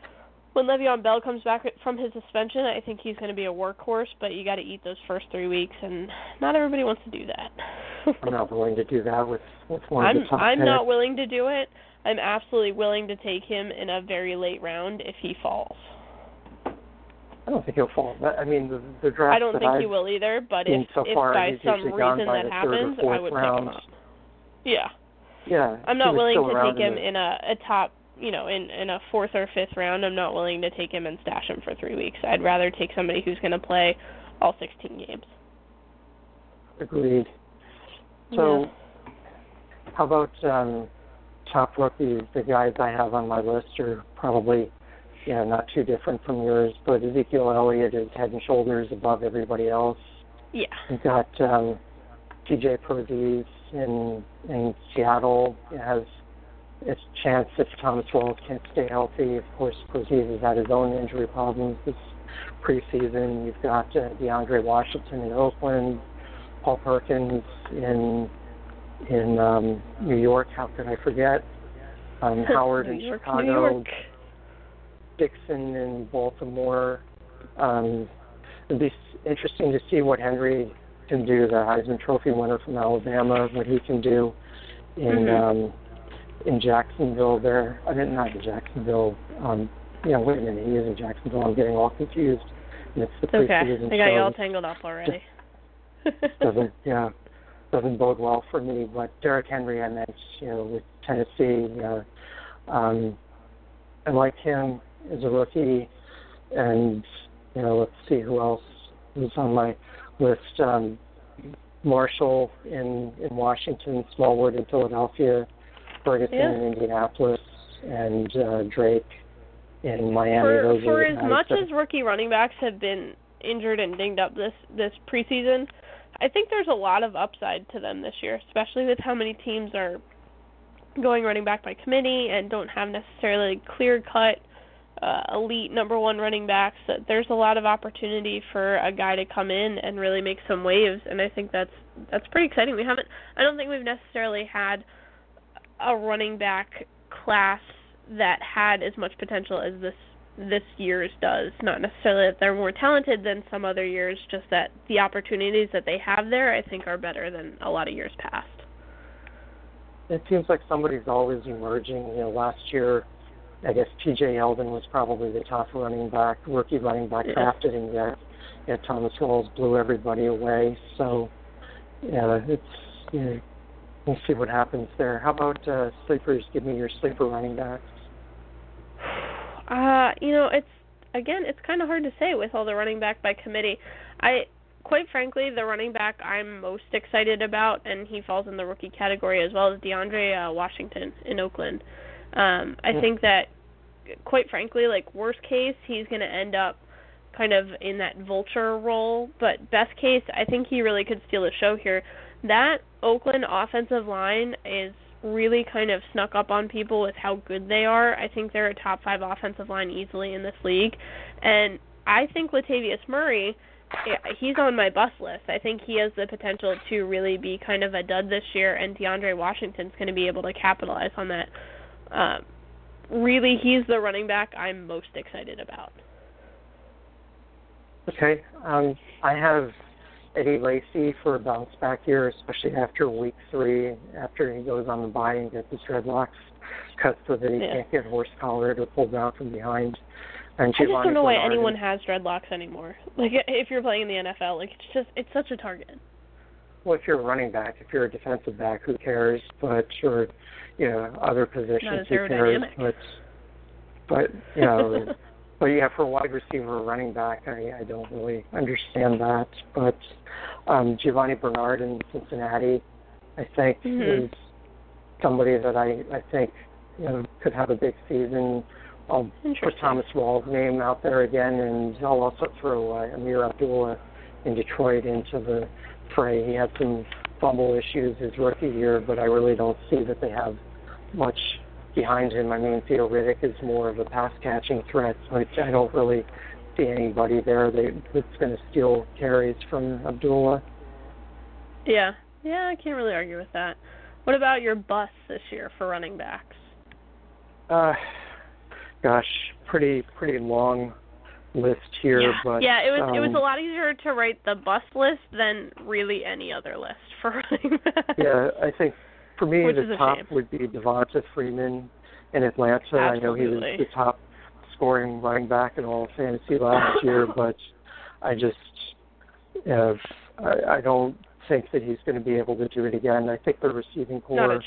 when Le'Veon Bell comes back from his suspension, I think he's going to be a workhorse, but you got to eat those first three weeks, and not everybody wants to do that. I'm not willing to do that with with one I'm of the top I'm picks. not willing to do it. I'm absolutely willing to take him in a very late round if he falls. I don't think he'll fall. I mean, the, the draft I don't that think I've he will either, but if so if far, by some reason by that the third or happens, I would round. pick him up. Yeah. Yeah, I'm not willing to take him in, the, in a, a top, you know, in in a fourth or fifth round. I'm not willing to take him and stash him for three weeks. I'd rather take somebody who's going to play all 16 games. Agreed. So, how about um, top rookies? The guys I have on my list are probably, you know, not too different from yours. But Ezekiel Elliott is head and shoulders above everybody else. yeah, You've got um, CJ Prosise in in Seattle. It has its chance if Thomas Rawls can't stay healthy. Of course, Prosise has had his own injury problems this preseason. You've got uh, DeAndre Washington in Oakland, Paul Perkins in in um, New York. How could I forget? Um, Howard in York, Chicago. Dixon in Baltimore. Um, it'd be interesting to see what Henry can do, the Heisman Trophy winner from Alabama, what he can do in Mhm. um, in Jacksonville. There, I didn't not in Jacksonville. Um, yeah, wait a minute, he is in Jacksonville. I'm getting all confused. And it's the It's okay. I got you all tangled up already. doesn't yeah doesn't bode well for me. But Derrick Henry, I mentioned, you know, with Tennessee, uh, um, I like him as a rookie, and you know, let's see who else is on my list. Um, Marshall in in Washington, Smallwood in Philadelphia, Ferguson Yeah. in Indianapolis, and uh, Drake in Miami. for Those for as much as rookie running backs have been injured and dinged up this this preseason, I think there's a lot of upside to them this year, especially with how many teams are going running back by committee and don't have necessarily clear cut uh, elite number one running backs. That There's a lot of opportunity for a guy to come in and really make some waves, and I think that's that's pretty exciting. We haven't, I don't think we've necessarily had a running back class that had as much potential as this this year's does. Not necessarily that they're more talented than some other years, just that the opportunities that they have there, I think, are better than a lot of years past. it seems like somebody's always emerging. You know, last year, I guess T.J. Yeldon was probably the top running back, rookie running back Yeah. drafted, and yet, yet Thomas Rawls blew everybody away. So, yeah, it's you know, we'll see what happens there. How about uh, sleepers? Give me your sleeper running backs. Uh, you know, it's again, it's kind of hard to say with all the running back by committee. I quite frankly, the running back I'm most excited about, and he falls in the rookie category as well as DeAndre uh, Washington in Oakland. Um, I Yeah. think that, quite frankly, like worst case, he's going to end up kind of in that vulture role. But best case, I think he really could steal the show here. That Oakland offensive line is really kind of snuck up on people with how good they are. I think they're a top five offensive line easily in this league, and I think Latavius Murray, he's on my bus list. I think he has the potential to really be kind of a dud this year, and DeAndre Washington's going to be able to capitalize on that. Um, really, he's the running back I'm most excited about. Okay. Um, I have Eddie Lacy for a bounce back year, especially after week three, after he goes on the bye and gets his dreadlocks cut so that he Yeah. can't get horse collared or pulled down from behind. And I just don't know why anyone has dreadlocks anymore. Like if you're playing in the NFL, like it's just it's such a target. Well, if you're a running back, if you're a defensive back, who cares? But or you know other positions, who cares? But but you know, but yeah, for a wide receiver or running back, I I don't really understand that. But um, Giovani Bernard in Cincinnati, I think Mhm. is somebody that I I think you know could have a big season. I'll put Thomas Rawls' name out there again, and I'll also throw uh, Ameer Abdullah in Detroit into the fray. He had some fumble issues his rookie year, but I really don't see that they have much behind him. I mean, Theo Riddick is more of a pass catching threat, so I don't really see anybody there that, that's going to steal carries from Abdullah. Yeah. Yeah, I can't really argue with that. What about your bus this year for running backs? Uh, gosh, pretty pretty long list here, yeah. but yeah, it was it was um, a lot easier to write the bus list than really any other list for running backs. Yeah, I think for me Which the top shame. would be Devonta Freeman in Atlanta. I know he was the top scoring running back in all fantasy last year, but I just uh, I, I don't think that he's going to be able to do it again. I think the receiving corps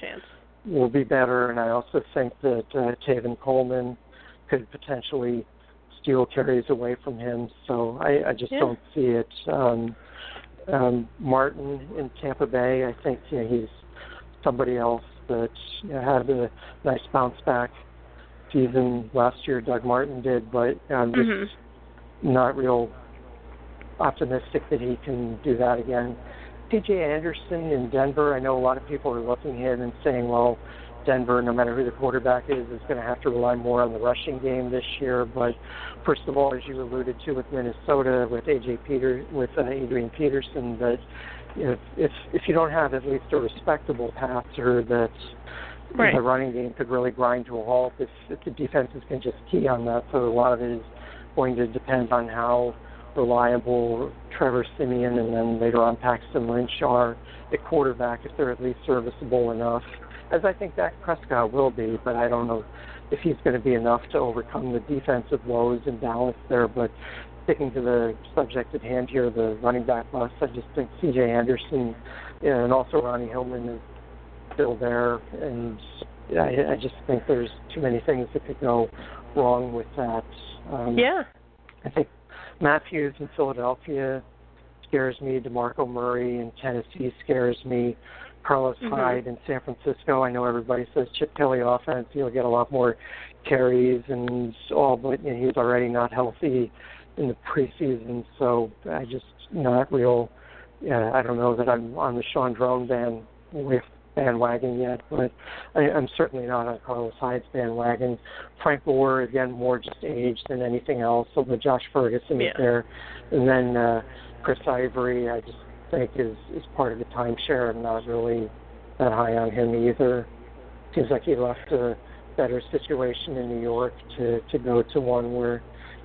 will be better, and I also think that uh, Tevin Coleman could potentially steal carries away from him. So I, I just Yeah. don't see it. Um, um, Martin in Tampa Bay, I think you know, he's somebody else that you know, had a nice bounce back season last year. Doug Martin did, but I'm just Mhm. not real optimistic that he can do that again. CJ Anderson in Denver, I know a lot of people are looking at him and saying, well, Denver, no matter who the quarterback is, is going to have to rely more on the rushing game this year. But first of all, as you alluded to with Minnesota, with AJ Peter, with uh, Adrian Peterson, that if if if you don't have at least a respectable passer that Right. the running game could really grind to a halt if, if the defenses can just key on that. So a lot of it is going to depend on how reliable Trevor Siemian and then later on Paxton Lynch are at quarterback if they're at least serviceable enough. As I think Dak Prescott will be, but I don't know if he's going to be enough to overcome the defensive woes and balance there. But sticking to the subject at hand here, the running back bust, I just think C.J. Anderson and also Ronnie Hillman is still there, and I, I just think there's too many things that could go wrong with that. Um, Yeah. I think Mathews in Philadelphia scares me. DeMarco Murray in Tennessee scares me. Carlos Mhm. Hyde in San Francisco. I know everybody says Chip Kelly offense. He'll get a lot more carries and all, but you know, he's already not healthy in the preseason. So I just not real. Yeah, I don't know that I'm on the Shaun Draughn band with bandwagon yet, but I, I'm certainly not on Carlos Hyde's bandwagon. Frank Gore again more just age than anything else. So the Josh Ferguson Yeah. is there, and then uh, Chris Ivory. I just think is is part of the timeshare. I'm not really that high on him either. Seems like he left a better situation in New York to to go to one where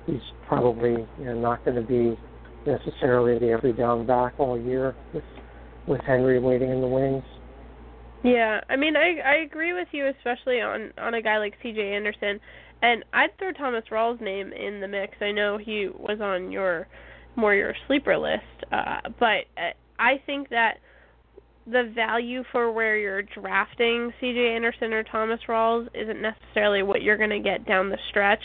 he's probably you know, not going to be necessarily the every down back all year with with Henry waiting in the wings. Yeah, I mean, I I agree with you, especially on on a guy like C.J. Anderson, and I'd throw Thomas Rawls' name in the mix. I know he was on your more your sleeper list, uh, but uh, I think that the value for where you're drafting C.J. Anderson or Thomas Rawls isn't necessarily what you're going to get down the stretch.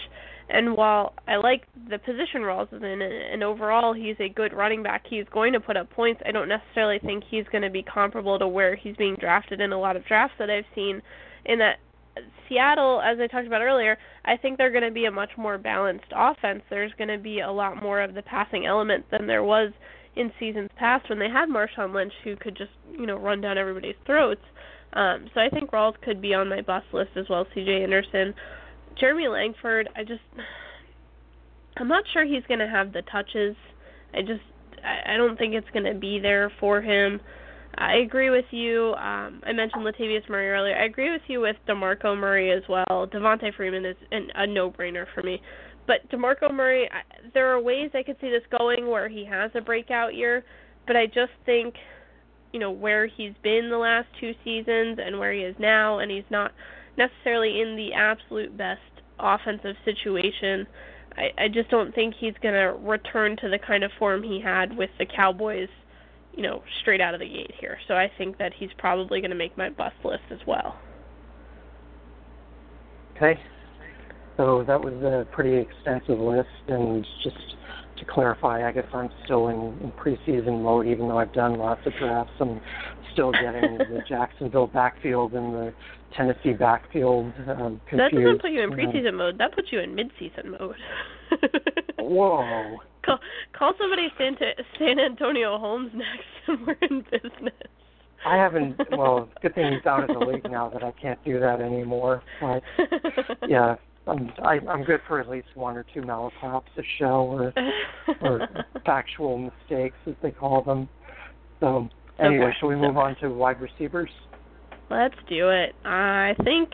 And while I like the position Rawls is in, and overall he's a good running back, he's going to put up points. I don't necessarily think he's going to be comparable to where he's being drafted in a lot of drafts that I've seen. In that Seattle, as I talked about earlier, I think they're going to be a much more balanced offense. There's going to be a lot more of the passing element than there was in seasons past when they had Marshawn Lynch who could just, you know, run down everybody's throats. Um, so I think Rawls could be on my bust list as well as CJ Anderson. Jeremy Langford, I just I'm not sure he's going to have the touches. I just I, don't think it's going to be there for him. I agree with you. Um, I mentioned Latavius Murray earlier. I agree with you with DeMarco Murray as well. Devonta Freeman is an, a no-brainer for me. But DeMarco Murray, I, there are ways I could see this going where he has a breakout year, but I just think, you know, where he's been the last two seasons and where he is now, and he's not necessarily in the absolute best offensive situation. I, I just don't think he's going to return to the kind of form he had with the Cowboys you know, straight out of the gate here. So I think that he's probably going to make my bust list as well. Okay. So that was a pretty extensive list, and just to clarify, I guess I'm still in, in preseason mode, even though I've done lots of drafts. I'm still getting the Jacksonville backfield and the Tennessee backfield um, confused. That doesn't put you in preseason mode. That puts you in midseason mode. Whoa. Call, call somebody San, San Antonio Holmes next, and we're in business. I haven't. Well, good thing he's out of the league now that I can't do that anymore. But yeah, I'm I, I'm good for at least one or two malaprops a show or or factual mistakes as they call them. So anyway, okay. shall we move on to wide receivers? Let's do it. I think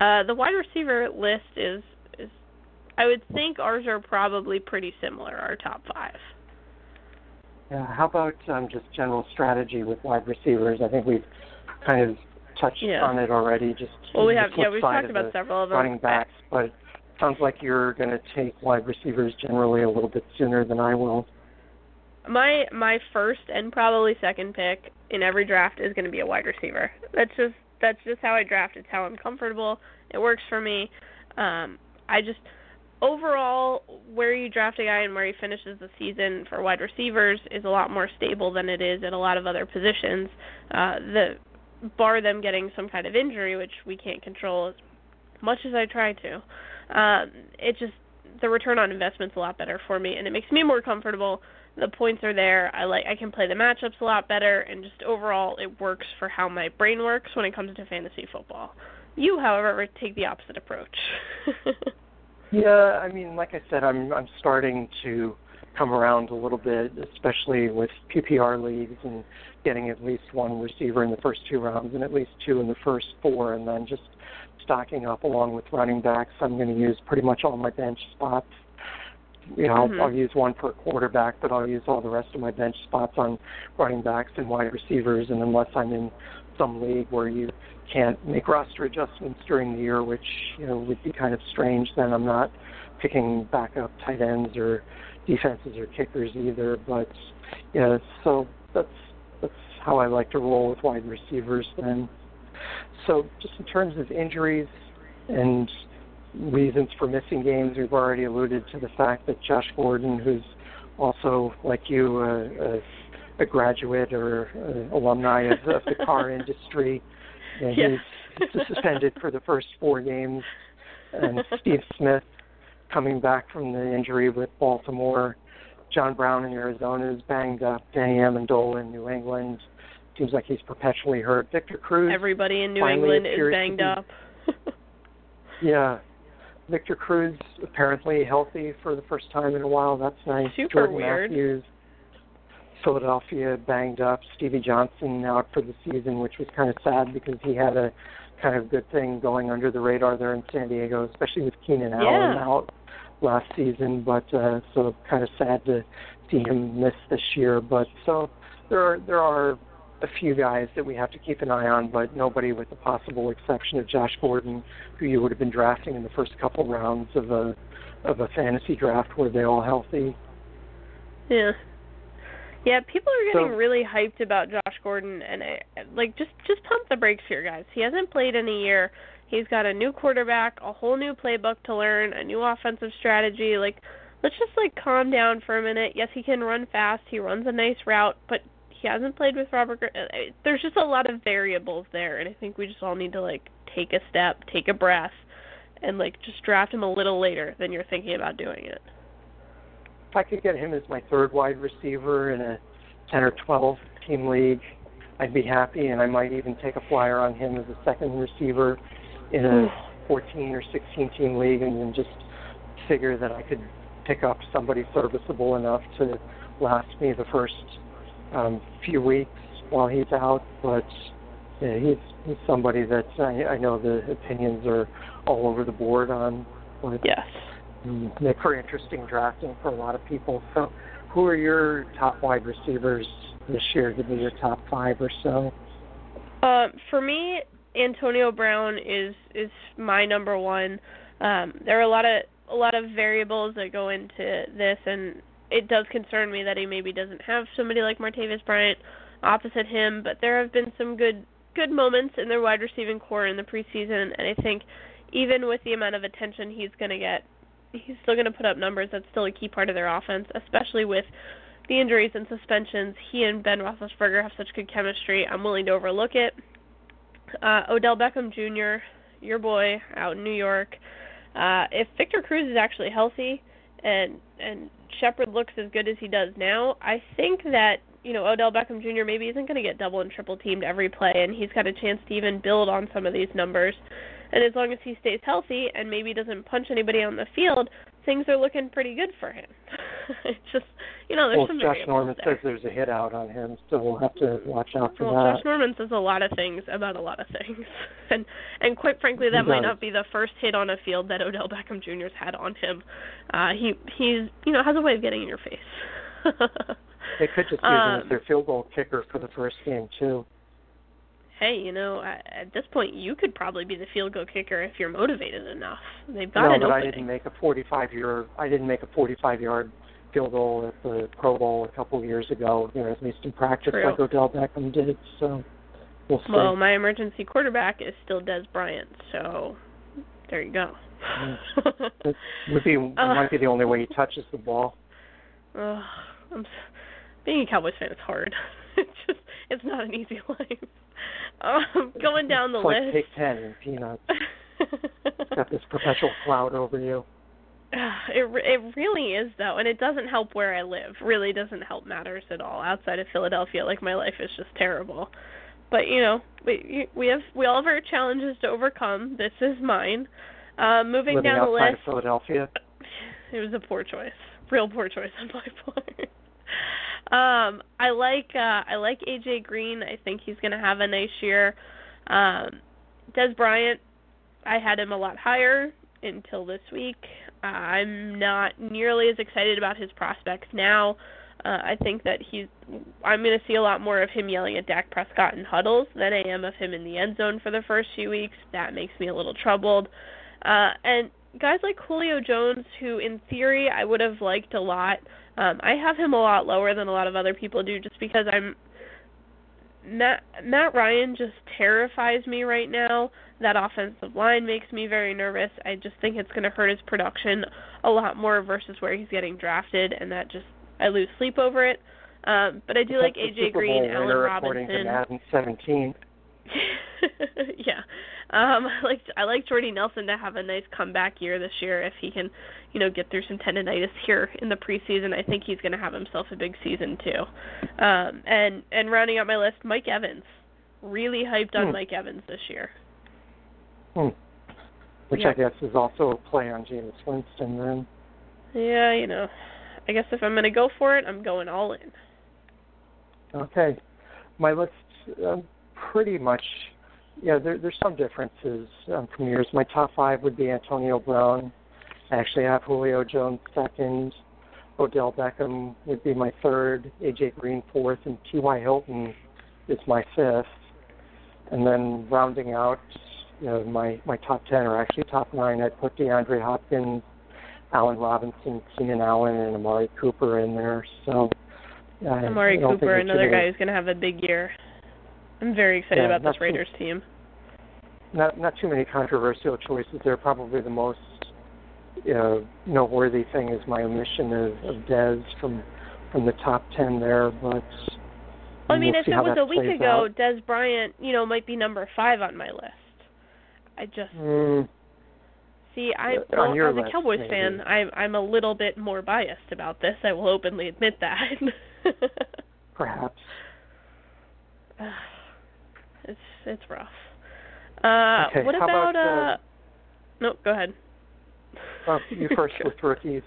uh, the wide receiver list is is I would think ours are probably pretty similar. Our top five. Yeah. How about um, just general strategy with wide receivers? I think we've kind of touched Yeah. on it already. Just Well, we have yeah we've talked about several of them. running backs, but it sounds like you're going to take wide receivers generally a little bit sooner than I will. My my first and probably second pick in every draft is going to be a wide receiver. That's just that's just how I draft. It's how I'm comfortable. It works for me. Um, I just overall where you draft a guy and where he finishes the season for wide receivers is a lot more stable than it is at a lot of other positions. Uh, the bar them getting some kind of injury, which we can't control as much as I try to. Um, it just the return on investment's a lot better for me, and it makes me more comfortable. The points are there. I like I can play the matchups a lot better, and just overall it works for how my brain works when it comes to fantasy football. You, however, take the opposite approach. Yeah, I mean, like I said, I'm I'm starting to come around a little bit, especially with PPR leagues and getting at least one receiver in the first two rounds and at least two in the first four, and then just stocking up along with running backs. I'm going to use pretty much all my bench spots. You know, Mhm. I'll, I'll use one per quarterback, but I'll use all the rest of my bench spots on running backs and wide receivers. And unless I'm in some league where you can't make roster adjustments during the year, which you know would be kind of strange, then I'm not picking backup tight ends or defenses or kickers either. But yeah, so that's that's how I like to roll with wide receivers. Then, so just in terms of injuries and reasons for missing games, we've already alluded to the fact that Josh Gordon, who's also like you, a, a, a graduate or uh alumni of, of the car industry, and Yes. he's suspended for the first four games. And Steve Smith coming back from the injury with Baltimore. John Brown in Arizona is banged up. Danny Amendola in New England seems like he's perpetually hurt. Victor Cruz, Everybody in New England is banged be- up. yeah. Victor Cruz apparently healthy for the first time in a while. That's nice. Super Jordan weird. Matthews, Philadelphia banged up. Stevie Johnson out for the season, which was kind of sad because he had a kind of good thing going under the radar there in San Diego, especially with Keenan Allen out last season. But uh, so kind of sad to see him miss this year. But so there are there are a few guys that we have to keep an eye on, but nobody with the possible exception of Josh Gordon, who you would have been drafting in the first couple rounds of a of a fantasy draft. Were they all healthy? Yeah. Yeah, people are getting So- really hyped about Josh Gordon and I, like just just pump the brakes here guys. He hasn't played in a year. He's got a new quarterback, a whole new playbook to learn, a new offensive strategy. Like, let's just like calm down for a minute. Yes, he can run fast. He runs a nice route, but he hasn't played with Robert. Uh, there's just a lot of variables there, and I think we just all need to like take a step, take a breath, and like just draft him a little later than you're thinking about doing it. If I could get him as my third wide receiver in a 10 or 12 team league, I'd be happy, and I might even take a flyer on him as a second receiver in a 14 or 16 team league, and then just figure that I could pick up somebody serviceable enough to last me the first um, few weeks while he's out. But yeah, he's he's somebody that I, I know the opinions are all over the board on. But, yes. Make for interesting drafting for a lot of people. So, who are your top wide receivers this year? Give me your top five or so. Um, for me, Antonio Brown is is my number one. Um, there are a lot of a lot of variables that go into this, and it does concern me that he maybe doesn't have somebody like Martavis Bryant opposite him. But there have been some good good moments in their wide receiving corps in the preseason, and I think even with the amount of attention he's going to get, he's still going to put up numbers. That's still a key part of their offense, especially with the injuries and suspensions. He and Ben Roethlisberger have such good chemistry. I'm willing to overlook it. Uh, Odell Beckham Jr., your boy out in New York. Uh, if Victor Cruz is actually healthy and and Shepard looks as good as he does now, I think that you know Odell Beckham Jr. maybe isn't going to get double and triple teamed every play, and he's got a chance to even build on some of these numbers. And as long as he stays healthy and maybe doesn't punch anybody on the field, things are looking pretty good for him. it's just, you know, there's well, some Josh Norman there. says there's a hit out on him, so we'll have to watch out for well, that. Josh Norman says a lot of things about a lot of things, and and quite frankly, that He might does. not be the first hit on a field that Odell Beckham Jr.'s had on him. Uh, he he's you know has a way of getting in your face. They could just use him Um, as their field goal kicker for the first game too. Hey, you know, at, at this point, you could probably be the field goal kicker if you're motivated enough. They've got no, an but I didn't make a 45 year. I didn't make a 45 yard field goal at the Pro Bowl a couple of years ago. You know, at least in practice, True. like Odell Beckham did. So we'll see. Well, my emergency quarterback is still Dez Bryant, so there you go. It would be Uh, might be the only way he touches the ball. Ugh, I'm, s- being a Cowboys fan is hard. it's just it's not an easy life. Um, going down the it's like list. Take Ten and Peanuts. Got this perpetual cloud over you. it it really is though, and it doesn't help where I live. Really doesn't help matters at all. Outside of Philadelphia, like my life is just terrible. But you know, we we have we all have our challenges to overcome. This is mine. Uh, moving Living down the outside list. of Philadelphia. It was a poor choice. Real poor choice on my part. Um, I like uh I like AJ Green. I think he's gonna have a nice year. Um Dez Bryant, I had him a lot higher until this week. Uh, I'm not nearly as excited about his prospects now. Uh, I think that he's. I'm going to see a lot more of him yelling at Dak Prescott in huddles than I am of him in the end zone for the first few weeks. That makes me a little troubled. Uh, and guys like Julio Jones, who in theory I would have liked a lot, um, I have him a lot lower than a lot of other people do, just because I'm. Matt Matt Ryan just terrifies me right now. That offensive line makes me very nervous. I just think it's going to hurt his production a lot more versus where he's getting drafted, and that just I lose sleep over it. Um, but I do like That's AJ Green, Allen according to Robinson. Madden 17. yeah. Um I like I like Jordy Nelson to have a nice comeback year this year if he can, you know, get through some tendonitis here in the preseason. I think he's going to have himself a big season too. Um and and rounding out my list, Mike Evans. Really hyped on Hmm. Mike Evans this year. Hmm. Which Yeah. I guess is also a play on Jameis Winston then. Yeah, you know. I guess if I'm going to go for it, I'm going all in. Okay. My list um, pretty much, yeah, there, there's some differences um, from yours. My top five would be Antonio Brown. I actually have Julio Jones second. Odell Beckham would be my third. AJ Green fourth. And T.Y. Hilton is my fifth. And then rounding out, you know, my, my top ten, or actually top nine, I'd put DeAndre Hopkins, Allen Robinson, Keenan Allen, and Amari Cooper in there. So, I Amari I Cooper, another guy who's going to have a big year. I'm very excited Yeah, about this Raiders team. not not too many controversial choices. They're probably the most uh, noteworthy thing is my omission of, of Dez from from the top ten there, but. Well, I mean, we'll if it was a week ago, out. Dez Bryant, you know, might be number five on my list. I just Mm, see. I well, as a Cowboys fan, I'm I'm a little bit more biased about this. I will openly admit that. perhaps. It's it's rough. Uh, Okay, what how about, about, uh, uh? No, go ahead. Oh, you first with rookies.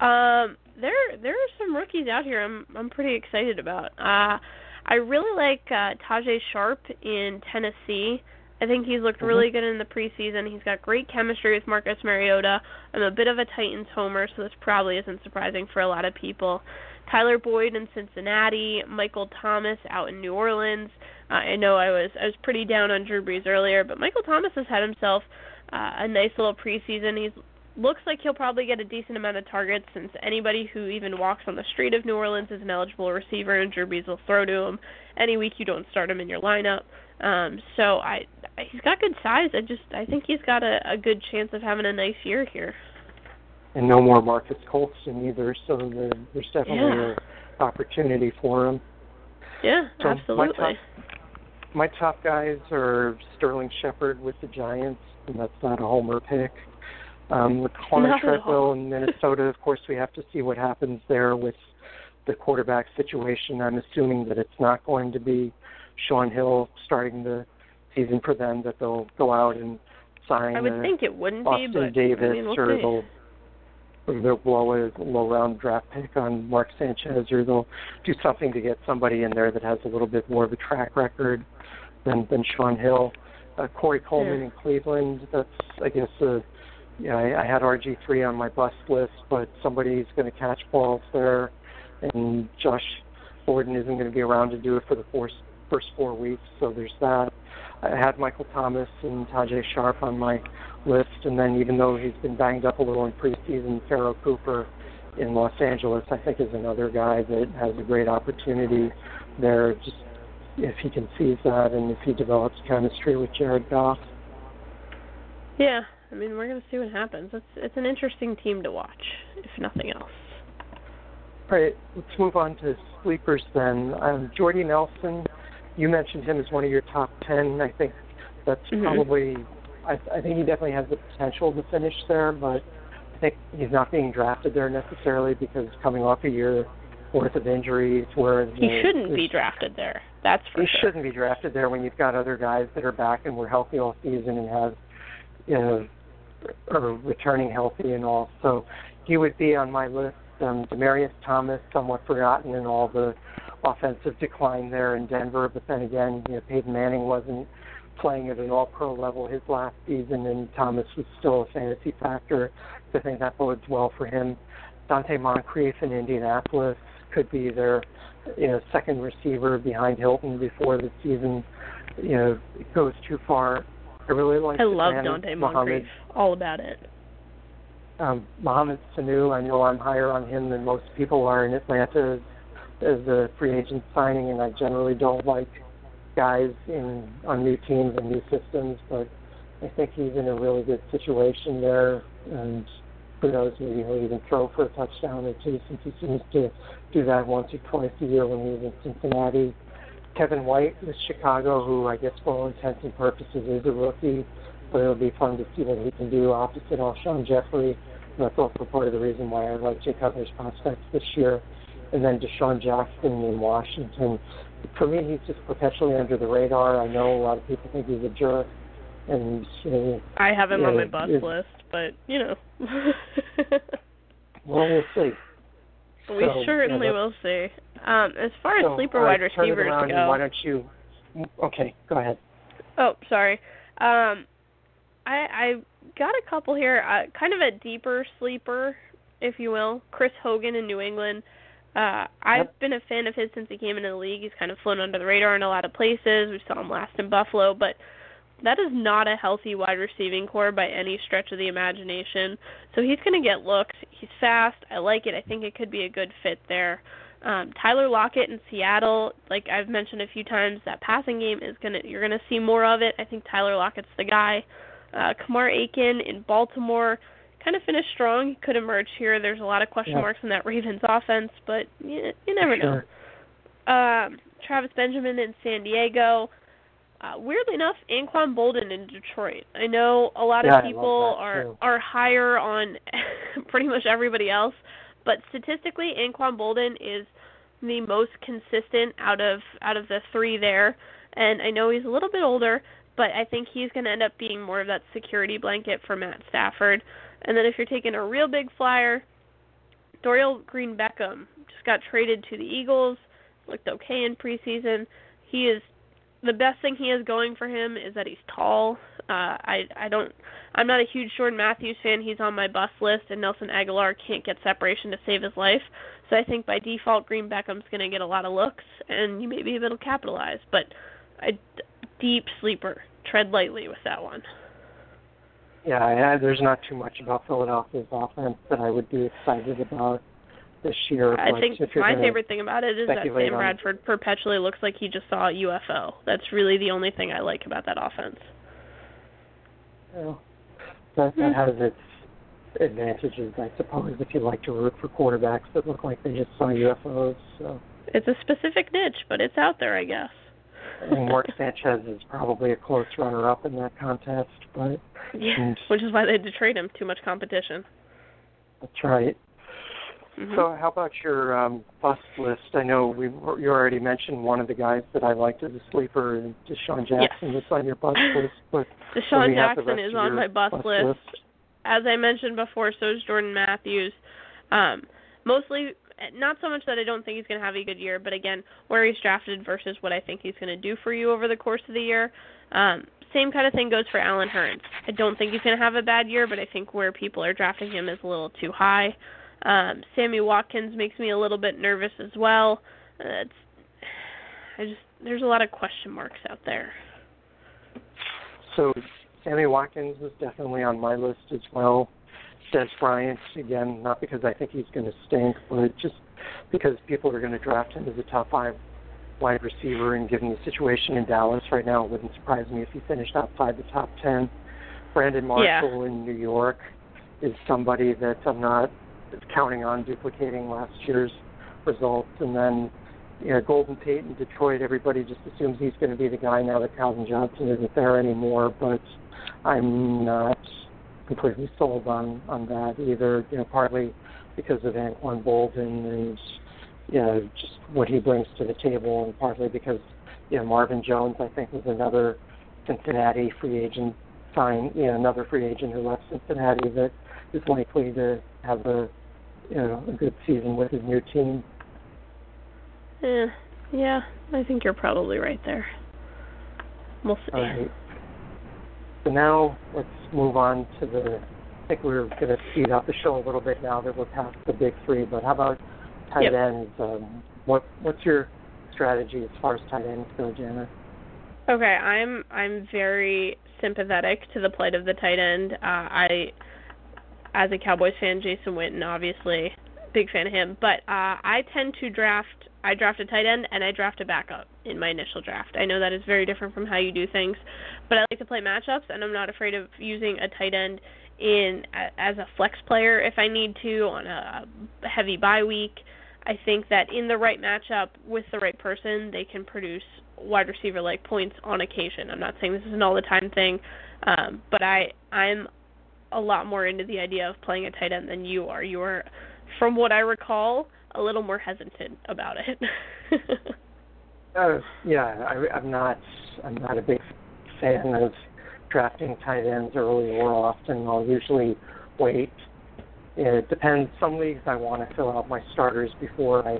Um, there there are some rookies out here. I'm I'm pretty excited about. Uh, I really like uh, Tajaé Sharpe in Tennessee. I think he's looked really good in the preseason. He's got great chemistry with Marcus Mariota. I'm a bit of a Titans homer, so this probably isn't surprising for a lot of people. Tyler Boyd in Cincinnati, Michael Thomas out in New Orleans. I know I was I was pretty down on Drew Brees earlier, but Michael Thomas has had himself uh, a nice little preseason. He looks like he'll probably get a decent amount of targets since anybody who even walks on the street of New Orleans is an eligible receiver and Drew Brees will throw to him any week you don't start him in your lineup. Um, so I he's got good size. I just I think he's got a, a good chance of having a nice year here. and no more Marques Colston either, so there, there's definitely Yeah. a opportunity for him. Yeah, So my absolutely. top- My top guys are Sterling Shepard with the Giants, and that's not a homer pick. Um, with Connor. Treadwell in Minnesota, of course, we have to see what happens there with the quarterback situation. I'm assuming that it's not going to be Shaun Hill starting the season for them, that they'll go out and sign I would a think it wouldn't be, Austin but Davis, I mean, we'll or see. they'll or they'll blow a low round draft pick on Mark Sanchez, or they'll do something to get somebody in there that has a little bit more of a track record than than Shaun Hill. Uh, Corey Coleman Yeah. in Cleveland. That's I guess uh, yeah, I, I had RG three on my bust list, but somebody's going to catch balls there, and Josh Gordon isn't going to be around to do it for the first first four weeks. So there's that. I had Michael Thomas and Tajaé Sharpe on my list, and then even though he's been banged up a little in preseason, Pharoh Cooper in Los Angeles, I think is another guy that has a great opportunity there. Just if he can seize that, and if he develops chemistry with Jared Goff. Yeah, I mean we're gonna see what happens. It's it's an interesting team to watch, if nothing else. All right, let's move on to sleepers then. Um, Jordy Nelson, you mentioned him as one of your top ten. I think that's Mhm. probably. I, I think he definitely has the potential to finish there, but I think he's not being drafted there necessarily because coming off a year worth of injuries, where He shouldn't be drafted there. That's for he sure. shouldn't be drafted there when you've got other guys that are back and were healthy all season and have, you know, are returning healthy and all. So he would be on my list. Um, Demaryius Thomas, somewhat forgotten in all the offensive decline there in Denver, but then again, you know, Peyton Manning wasn't playing at an all-pro level his last season, and Thomas was still a fantasy factor. So I think that bodes well for him. Donte Moncrief in Indianapolis could be their you know, second receiver behind Hilton before the season, you know, goes too far. I really like I love man, Donte Moncrief. All about it. um, Mohamed Sanu. I know I'm higher on him than most people are in Atlanta as, as a free agent signing, and I generally don't like guys in on new teams and new systems, but I think he's in a really good situation there, and who knows, maybe he'll even throw for a touchdown or two since he seems to do that once or twice a year when he was in Cincinnati. Kevin White with Chicago, who I guess for all intents and purposes is a rookie, but it'll be fun to see what he can do opposite Alshon Jeffery. And that's also part of the reason why I like Jay Cutler's prospects this year. And then DeSean Jackson in Washington. For me, he's just perpetually under the radar. I know a lot of people think he's a jerk, and you know, I have him on my bus list, but you know. well, we'll see. we So, certainly yeah, will see. Um, as far as So, sleeper right, wide receivers go, Why don't you? Okay, go ahead. Oh, sorry. Um, I I got a couple here. Uh, kind of a deeper sleeper, if you will. Chris Hogan in New England. Uh, I've Yep. been a fan of his since he came into the league. He's kind of flown under the radar in a lot of places. We saw him last in Buffalo, but that is not a healthy wide receiving corps by any stretch of the imagination. So he's going to get looks. He's fast. I like it. I think it could be a good fit there. Um, Tyler Lockett in Seattle, like I've mentioned a few times, that passing game is gonna you're gonna see more of it. I think Tyler Lockett's the guy. Uh, Kamar Aiken in Baltimore kind of finished strong. He could emerge here. There's a lot of question yeah. marks in that Ravens offense, but you, you never sure. know. Um, Travis Benjamin in San Diego. Uh, weirdly enough, Anquan Boldin in Detroit. I know a lot yeah, of people are too. are higher on pretty much everybody else, but statistically, Anquan Boldin is the most consistent out of out of the three there. And I know he's a little bit older, but I think he's going to end up being more of that security blanket for Matt Stafford. And then if you're taking a real big flyer, Dorial Green Beckham just got traded to the Eagles. Looked okay in preseason. He is the best thing he has going for him is that he's tall. Uh, I I don't I'm not a huge Jordan Matthews fan. He's on my bust list, and Nelson Agholor can't get separation to save his life. So I think by default, Green Beckham's going to get a lot of looks, and you may be able to capitalize. But a deep sleeper. Tread lightly with that one. Yeah, I, there's not too much about Philadelphia's offense that I would be excited about this year. I think my favorite thing about it is that Sam on- Bradford perpetually looks like he just saw a UFO. That's really the only thing I like about that offense. Well, that, that hmm. has its advantages, I suppose, if you like to root for quarterbacks that look like they just saw UFOs. So, It's a specific niche, but it's out there, I guess. and Mark Sanchez is probably a close runner-up in that contest, but Yeah, which is why they had to trade him. Too much competition. that's right. Mhm. So, how about your um, bust list? I know we you already mentioned one of the guys that I liked as a sleeper, and DeSean Jackson Yes. was on your bust list. But DeSean we have the Jackson is on my bust, bust list. list? As I mentioned before, so is Jordan Matthews. Um, mostly, not so much that I don't think he's going to have a good year, but again, where he's drafted versus what I think he's going to do for you over the course of the year. Um, same kind of thing goes for Allen Hurns. I don't think he's going to have a bad year, but I think where people are drafting him is a little too high. Um, Sammy Watkins makes me a little bit nervous as well. Uh, it's, I just there's a lot of question marks out there. So Sammy Watkins was definitely on my list as well. Dez Bryant, again, not because I think he's going to stink, but just because people are going to draft him as a top five wide receiver, and given the situation in Dallas right now, it wouldn't surprise me if he finished outside the top ten. Brandon Marshall in New York is somebody that I'm not counting on duplicating last year's results, and then you know, Golden Tate in Detroit, everybody just assumes he's going to be the guy now that Calvin Johnson isn't there anymore. But I'm not completely sold on on that either. You know, partly because of Anquan Boldin and you know just what he brings to the table, and partly because you know Marvin Jones, I think, was another Cincinnati free agent sign. You know, another free agent who left Cincinnati that is likely to have a you know a good season with his new team. Yeah, yeah, I think you're probably right there. We'll see. All right. So now let's move on to the. I think we're going to speed up the show a little bit now that we're past the big three. But how about tight Yep. ends? Um, what what's your strategy as far as tight ends go, Jana? Okay, I'm I'm very sympathetic to the plight of the tight end. Uh, I, as a Cowboys fan, Jason Witten, obviously, big fan of him. But uh, I tend to draft. I draft a tight end and I draft a backup in my initial draft. I know that is very different from how you do things, but I like to play matchups, and I'm not afraid of using a tight end in as a flex player if I need to on a heavy bye week. I think that in the right matchup with the right person, they can produce wide receiver like points on occasion. I'm not saying this is an all the time thing, um, but I I'm a lot more into the idea of playing a tight end than you are. You are, from what I recall, a little more hesitant about it. Uh, yeah, I, I'm not. I'm not a big fan of drafting tight ends early or often. I'll usually wait. It depends. Some leagues I want to fill out my starters before I,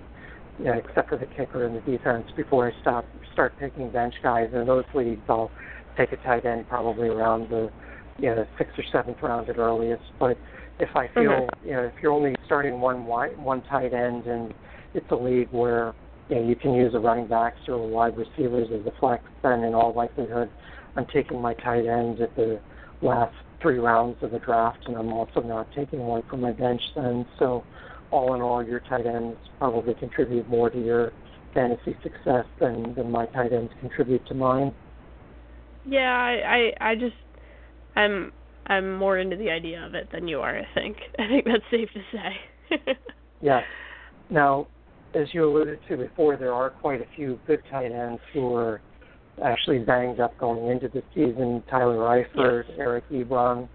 you know, except for the kicker and the defense, before I stop start picking bench guys. In those leagues, I'll take a tight end probably around the, you know, sixth or seventh round at earliest. But if I feel, Mhm. you know, if you're only starting one wide, one tight end and it's a league where you know, you can use the running backs or the wide receivers as a flex, then in all likelihood, I'm taking my tight ends at the last three rounds of the draft, and I'm also not taking one from my bench then. So all in all, your tight ends probably contribute more to your fantasy success than than my tight ends contribute to mine. Yeah, I I, I just I'm I'm more into the idea of it than you are. I think I think that's safe to say. yes. Now, as you alluded to before, there are quite a few good tight ends who are actually banged up going into the season. Tyler Eifert, yes. Eric Ebron,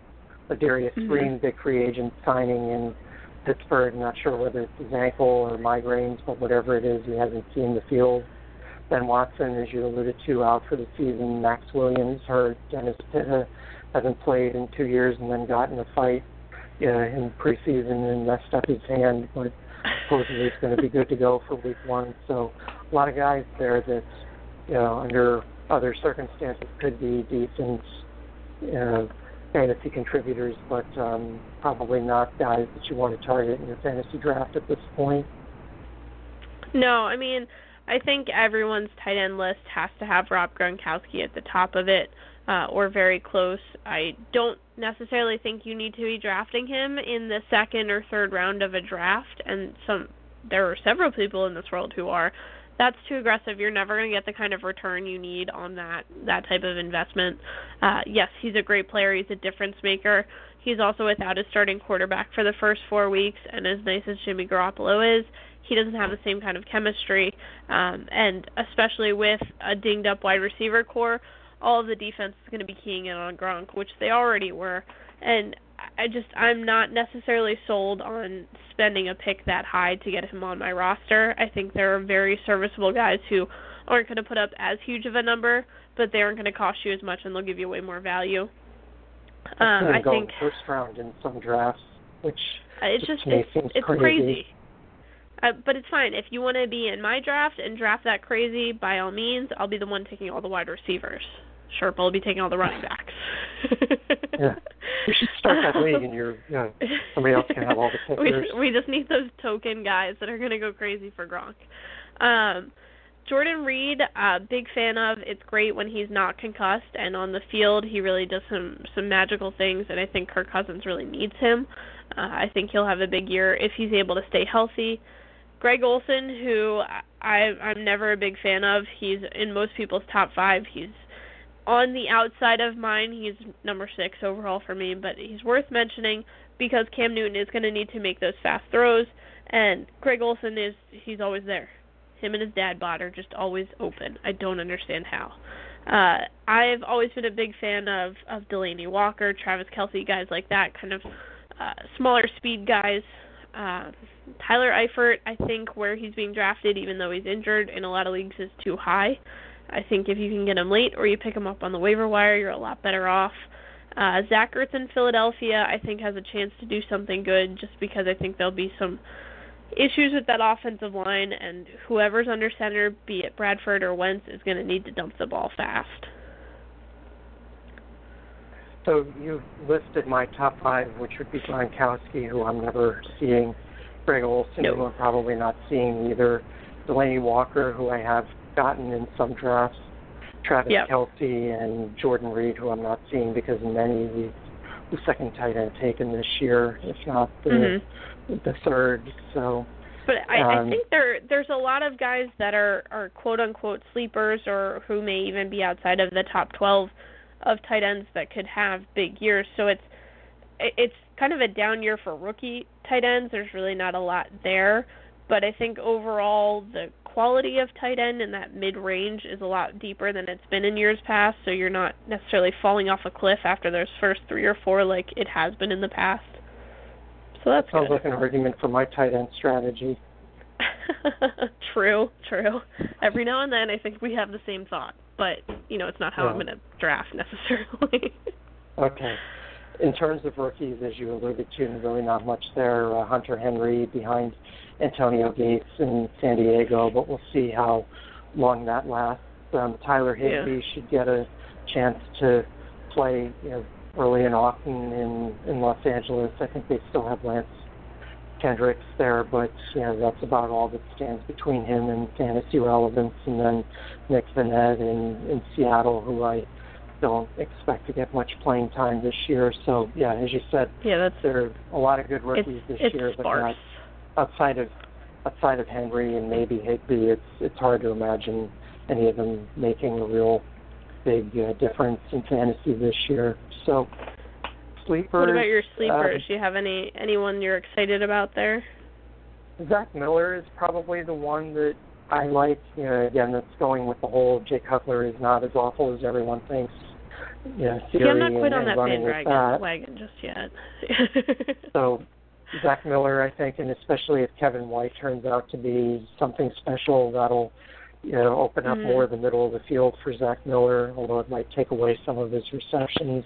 Darius mm-hmm. Green, big free agent signing in Pittsburgh. Not sure whether it's his ankle or migraines, but whatever it is, he hasn't seen the field. Ben Watson, as you alluded to, out for the season. Maxx Williams hurt. Dennis Pitta hasn't played in two years and then got in a fight uh, in preseason and messed up his hand, but supposedly it's going to be good to go for week one. So a lot of guys there that, you know, under other circumstances could be decent uh, fantasy contributors, but um, probably not guys that you want to target in your fantasy draft at this point. No, I mean, I think everyone's tight end list has to have Rob Gronkowski at the top of it uh, or very close. I don't necessarily think you need to be drafting him in the second or third round of a draft, and some there are several people in this world who are. That's too aggressive. You're never going to get the kind of return you need on that that type of investment. Uh, yes, he's a great player. He's a difference maker. He's also without his starting quarterback for the first four weeks, and as nice as Jimmy Garoppolo is, he doesn't have the same kind of chemistry, um, and especially with a dinged up wide receiver corps, all of the defense is going to be keying in on Gronk, which they already were. And I just I'm not necessarily sold on spending a pick that high to get him on my roster. I think there are very serviceable guys who aren't going to put up as huge of a number, but they aren't going to cost you as much and they'll give you way more value. Um, I go think first round in some drafts, which it's just just it's, it's crazy. crazy. Uh, but it's fine. If you want to be in my draft and draft that crazy, by all means, I'll be the one taking all the wide receivers. Sherpa will be taking all the running backs. yeah, we should start that league, and you're, you know, somebody else can have all the pickers. we we just need those token guys that are going to go crazy for Gronk. Um, Jordan Reed, uh, big fan of. It's great when he's not concussed and on the field. He really does some some magical things, and I think Kirk Cousins really needs him. Uh, I think he'll have a big year if he's able to stay healthy. Greg Olsen, who I I'm never a big fan of. He's in most people's top five. He's on the outside of mine. He's number six overall for me, but he's worth mentioning because Cam Newton is going to need to make those fast throws, and Greg Olsen is he's always there. Him and his dad bod are just always open. I don't understand how. Uh, I've always been a big fan of of Delanie Walker, Travis Kelce, guys like that, kind of uh, smaller speed guys. Uh, Tyler Eifert, I think where he's being drafted, even though he's injured in a lot of leagues, is too high. I think if you can get him late or you pick him up on the waiver wire, you're a lot better off. Uh, Zach Ertz in Philadelphia, I think, has a chance to do something good just because I think there'll be some issues with that offensive line, and whoever's under center, be it Bradford or Wentz, is going to need to dump the ball fast. So you listed my top five, which would be Gronkowski, who I'm never seeing, Greg Olsen, Nope. who I'm probably not seeing either, Delanie Walker, who I have gotten in some drafts, Travis Yep. Kelce, and Jordan Reed, who I'm not seeing because many he's the second tight end taken this year, if not the Mhm. the third. So But I, Um, I think there there's a lot of guys that are are quote unquote sleepers or who may even be outside of the top 12 of tight ends that could have big years. So it's it's kind of a down year for rookie tight ends. There's really not a lot there, but I think overall the quality of tight end in that mid range is a lot deeper than it's been in years past. So you're not necessarily falling off a cliff after those first three or four like it has been in the past. So that's sounds good. like an argument for my tight end strategy. true, true. Every now and then, I think we have the same thought, but you know, it's not how I'm going to draft necessarily. Okay. In terms of rookies, as you alluded to, really not much there. Uh, Hunter Henry behind Antonio Gates in San Diego, but we'll see how long that lasts. Um, Tyler Higbee should get a chance to play you know, early and often in in Los Angeles. I think they still have Lance Kendricks there, but you know that's about all that stands between him and fantasy relevance. And then Nick Vannett in in Seattle, who I don't expect to get much playing time this year. So yeah, as you said, yeah, that's there are a lot of good rookies this year, but not outside of outside of Henry and maybe Higbee, it's it's hard to imagine any of them making a real big uh, difference in fantasy this year. So sleepers. What about your sleepers? Do you have any anyone you're excited about there? Zach Miller is probably the one that I like. You know, again, that's going with the whole Jay Cutler is not as awful as everyone thinks. Know, See, I'm not quite on that bandwagon wagon just yet. So Zach Miller, I think, and especially if Kevin White turns out to be something special, that'll you know open up Mhm. more of the middle of the field for Zach Miller, although it might take away some of his receptions.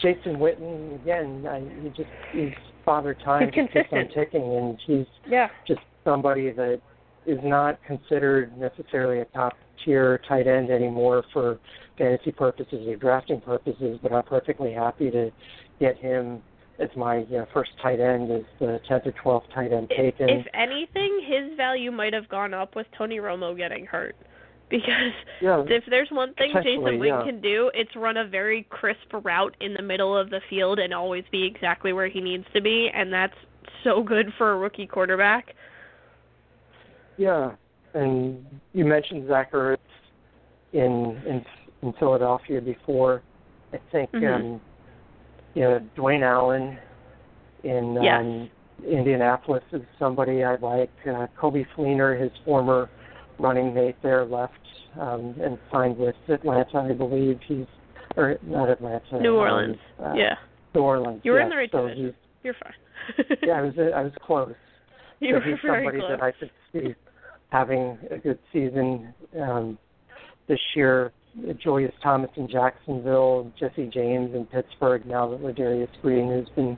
Jason Witten, again, I, he just he's father time He's just keeps on ticking, and he's yeah. just somebody that is not considered necessarily a top tier tight end anymore for fantasy purposes or drafting purposes, but I'm perfectly happy to get him as my you know, first tight end as the 10th or 12th tight end taken. If anything, his value might have gone up with Tony Romo getting hurt. Because yeah, if there's one thing Jason Witten yeah. can do, it's run a very crisp route in the middle of the field and always be exactly where he needs to be, and that's so good for a rookie quarterback. Yeah. And you mentioned Zach Ertz in in in Philadelphia before. I think Mhm. um, you know Dwayne Allen in Yes. um, Indianapolis is somebody I like. Uh, Coby Fleener, his former running mate there, left um, and signed with Atlanta, I believe. He's or not Atlanta. New um, Orleans. uh, yeah. New Orleans. You were yes. in the right so division. You're fine. Yeah, I was I was close. you So were he's very somebody close. that I could see having a good season um, this year. Julius Thomas in Jacksonville, Jesse James in Pittsburgh. Now that Ladarius Green has been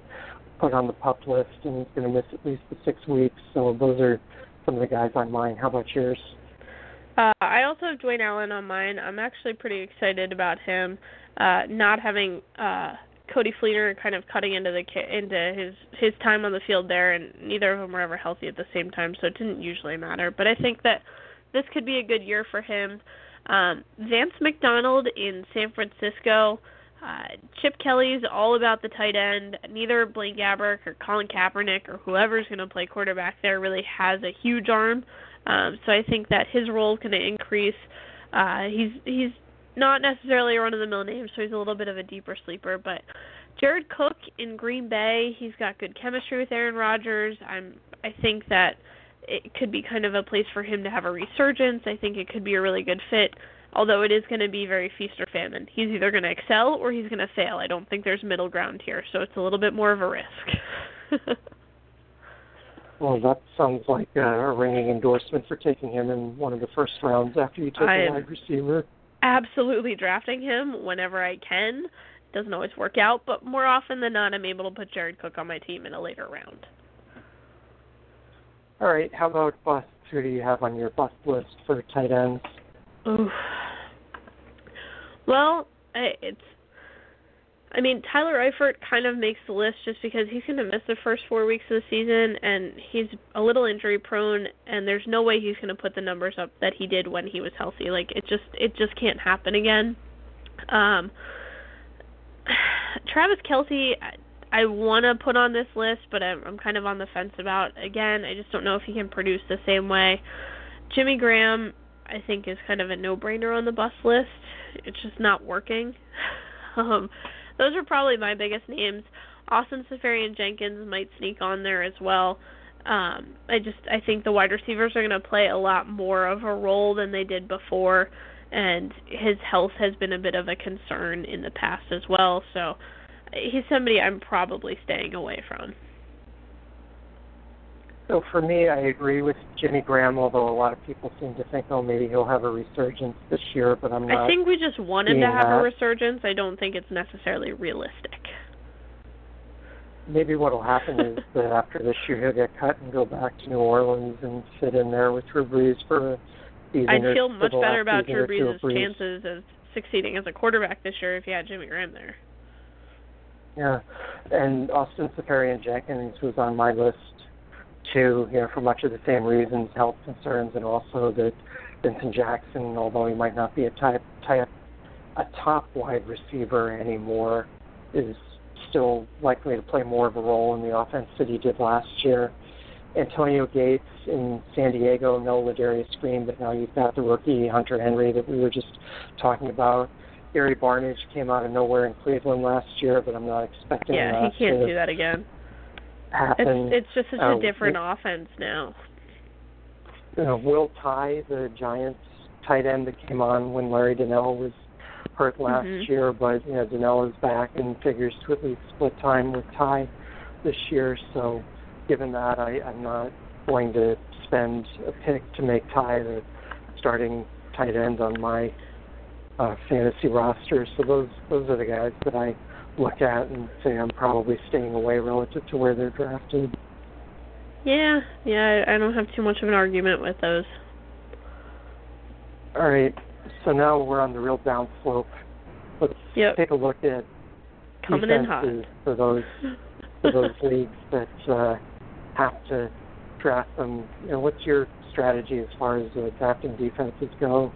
put on the pup list and is going to miss at least the six weeks. So those are some of the guys on mine. How about yours? Uh, I also have Dwayne Allen on mine. I'm actually pretty excited about him. Uh, not having uh, Coby Fleener kind of cutting into the into his his time on the field there, and neither of them were ever healthy at the same time, so it didn't usually matter. But I think that this could be a good year for him. Um, Vance McDonald in San Francisco. Uh, Chip Kelly's all about the tight end. Neither Blaine Gabbert or Colin Kaepernick or whoever's going to play quarterback there really has a huge arm. Um, so I think that his role is going to increase. Uh, he's he's not necessarily a run of the mill name, so he's a little bit of a deeper sleeper. But Jared Cook in Green Bay, he's got good chemistry with Aaron Rodgers. I'm I think that it could be kind of a place for him to have a resurgence. I think it could be a really good fit. Although it is going to be very feast or famine. He's either going to excel or he's going to fail. I don't think there's middle ground here, so it's a little bit more of a risk. Well, that sounds like a ringing endorsement for taking him in one of the first rounds after you take I a wide receiver. Absolutely drafting him whenever I can. Doesn't always work out, but more often than not, I'm able to put Jared Cook on my team in a later round. All right. How about busts? Who do you have on your bust list for tight ends? Oof. Well, I, it's. I mean, Tyler Eifert kind of makes the list just because he's going to miss the first four weeks of the season, and he's a little injury prone, and there's no way he's going to put the numbers up that he did when he was healthy. Like it just, it just can't happen again. Um, Travis Kelce, I, I want to put on this list, but I'm, I'm kind of on the fence about. Again, I just don't know if he can produce the same way. Jimmy Graham, I think, is kind of a no-brainer on the bus list. It's just not working. um, those are probably my biggest names. Austin Seferian-Jenkins might sneak on there as well. Um, I just I think the wide receivers are going to play a lot more of a role than they did before, and his health has been a bit of a concern in the past as well. So he's somebody I'm probably staying away from. So for me, I agree with Jimmy Graham, although a lot of people seem to think, oh, maybe he'll have a resurgence this year, but I'm not. I think we just want him to have a resurgence. I don't think it's necessarily realistic. Maybe what will happen is that after this year, he'll get cut and go back to New Orleans and sit in there with Drew Brees for a season I'd feel much better about Drew Brees' Brees. chances of succeeding as a quarterback this year if he had Jimmy Graham there. Yeah, and Austin Seferian-Jenkins was on my list too. You know, for much of the same reasons, health concerns, and also that Vincent Jackson, although he might not be a type, type a top wide receiver anymore, is still likely to play more of a role in the offense that he did last year. Antonio Gates in San Diego, no Ladarius Green, but now you've got the rookie Hunter Henry that we were just talking about. Gary Barnidge came out of nowhere in Cleveland last year, but I'm not expecting yeah, he can't to do that again. Happen. It's it's just such Uh, a different offense now. you know, Will Tye, the Giants tight end that came on when Larry Donnell was hurt last Mhm. year, but you know Donnell is back and figures to at least split time with Tye this year. So, given that, I, I'm not going to spend a pick to make Tye the starting tight end on my uh, fantasy roster. So those those are the guys that I look at and say I'm probably staying away relative to where they're drafted. Yeah, yeah, I don't have too much of an argument with those. All right, so now we're on the real downslope. Let's Yep. take a look at Coming in hot. defenses for those for those leagues that uh, have to draft them. You know, what's your strategy as far as uh, drafting defenses go?